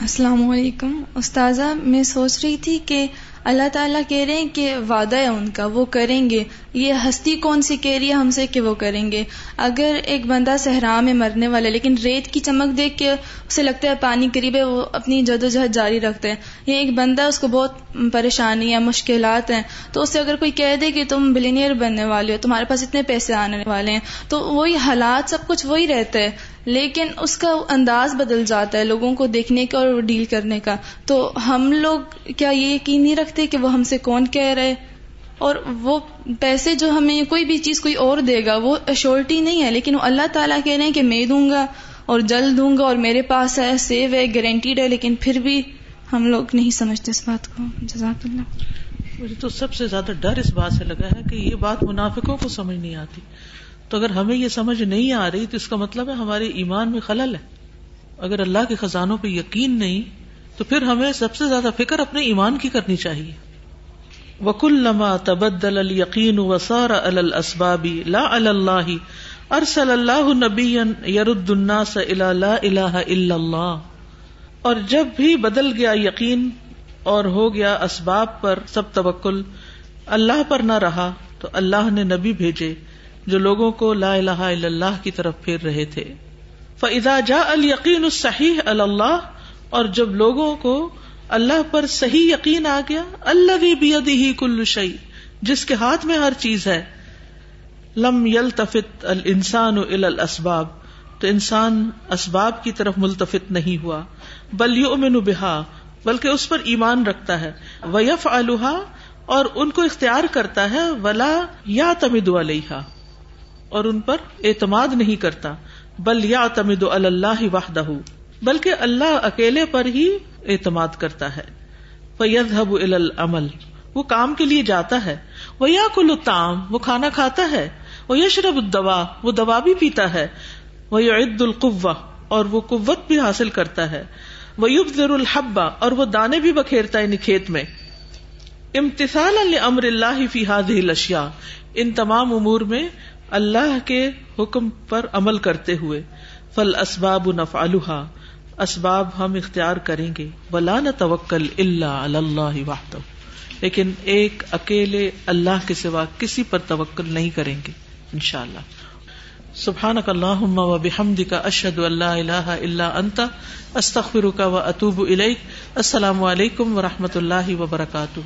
السلام علیکم۔ استاذہ، میں سوچ رہی تھی کہ اللہ تعالیٰ کہہ رہے ہیں کہ وعدہ ہے ان کا، وہ کریں گے۔ یہ ہستی کون سی کہہ رہی ہے ہم سے کہ وہ کریں گے؟ اگر ایک بندہ صحرا میں مرنے والا لیکن ریت کی چمک دیکھ کے اسے لگتا ہے پانی قریب ہے، وہ اپنی جدوجہد جاری رکھتے ہیں یہ ایک بندہ اس کو بہت پریشانی ہے مشکلات ہیں۔ تو اسے اگر کوئی کہہ دے کہ تم بلینئر بننے والے ہو، تمہارے پاس اتنے پیسے آنے والے ہیں، تو وہی حالات سب کچھ وہی رہتا ہے۔ لیکن اس کا انداز بدل جاتا ہے لوگوں کو دیکھنے کا اور ڈیل کرنے کا۔ تو ہم لوگ کیا یہ یقین نہیں رکھتے کہ وہ ہم سے کون کہہ رہے؟ اور وہ پیسے جو ہمیں کوئی بھی چیز کوئی اور دے گا، وہ اشورٹی نہیں ہے۔ لیکن وہ اللہ تعالیٰ کہہ رہے ہیں کہ میں دوں گا اور جلد دوں گا اور میرے پاس ہے سیو ہے گارنٹیڈ ہے۔ لیکن پھر بھی ہم لوگ نہیں سمجھتے اس بات کو۔ جزاک اللہ۔ مجھے تو سب سے زیادہ ڈر اس بات سے لگا ہے کہ یہ بات منافقوں کو سمجھ نہیں آتی۔ تو اگر ہمیں یہ سمجھ نہیں آ رہی تو اس کا مطلب ہے ہمارے ایمان میں خلل ہے۔ اگر اللہ کے خزانوں پہ یقین نہیں تو پھر ہمیں سب سے زیادہ فکر اپنے ایمان کی کرنی چاہیے۔ وکل لما تبدل القین وسار الاسبابی لا اللہ ارسل اللہ نبی یرد الناس لا الہ الا اللہ اور جب بھی بدل گیا یقین اور ہو گیا اسباب پر سب توکل، اللہ پر نہ رہا تو اللہ نے نبی بھیجے۔ جو لوگوں کو لا الہ الا اللہ کی طرف پھیر رہے تھے۔ فضا جا القین الصحیح اللہ اور جب لوگوں کو اللہ پر صحیح یقین آ گیا اللہ بھی کل شعی جس کے ہاتھ میں ہر چیز ہے، لم یل تفت السان الاسباب تو انسان اسباب کی طرف ملتفت نہیں ہوا۔ بل یؤمن بہا بلکہ اس پر ایمان رکھتا ہے۔ ویف الحا اور ان کو اختیار کرتا ہے۔ ولا یا تمد علیہ اور ان پر اعتماد نہیں کرتا، بل یا تمد اللہ وحدہ، بلکہ اللہ اکیلے پر ہی اعتماد کرتا ہے۔ فیضب العمل وہ کام کے لیے جاتا ہے۔ وہ یا کل تام وہ کھانا کھاتا ہے۔ وہ یشرب الدوا، وہ دوا بھی پیتا ہے۔ وہ عد القوا اور وہ قوت بھی حاصل کرتا ہے۔ وہ یبر الحبا اور وہ دانے بھی بکھیرتا ہے یعنی کھیت میں۔ امتسال امر اللہ فی هذه الاشیاء، ان تمام امور میں اللہ کے حکم پر عمل کرتے ہوئے فل اسباب نفعلها، اسباب ہم اختیار کریں گے، ولا نہ توکل اللہ اللہ واہد لیکن ایک اکیلے اللہ کے سوا کسی پر توکل نہیں کریں گے ان شاء اللہ سبحان اللہ و بحمد کا اشد اللہ اللہ اللہ انتا استخر کا و اطوب السلام علیکم و رحمۃ اللہ وبرکاتہ۔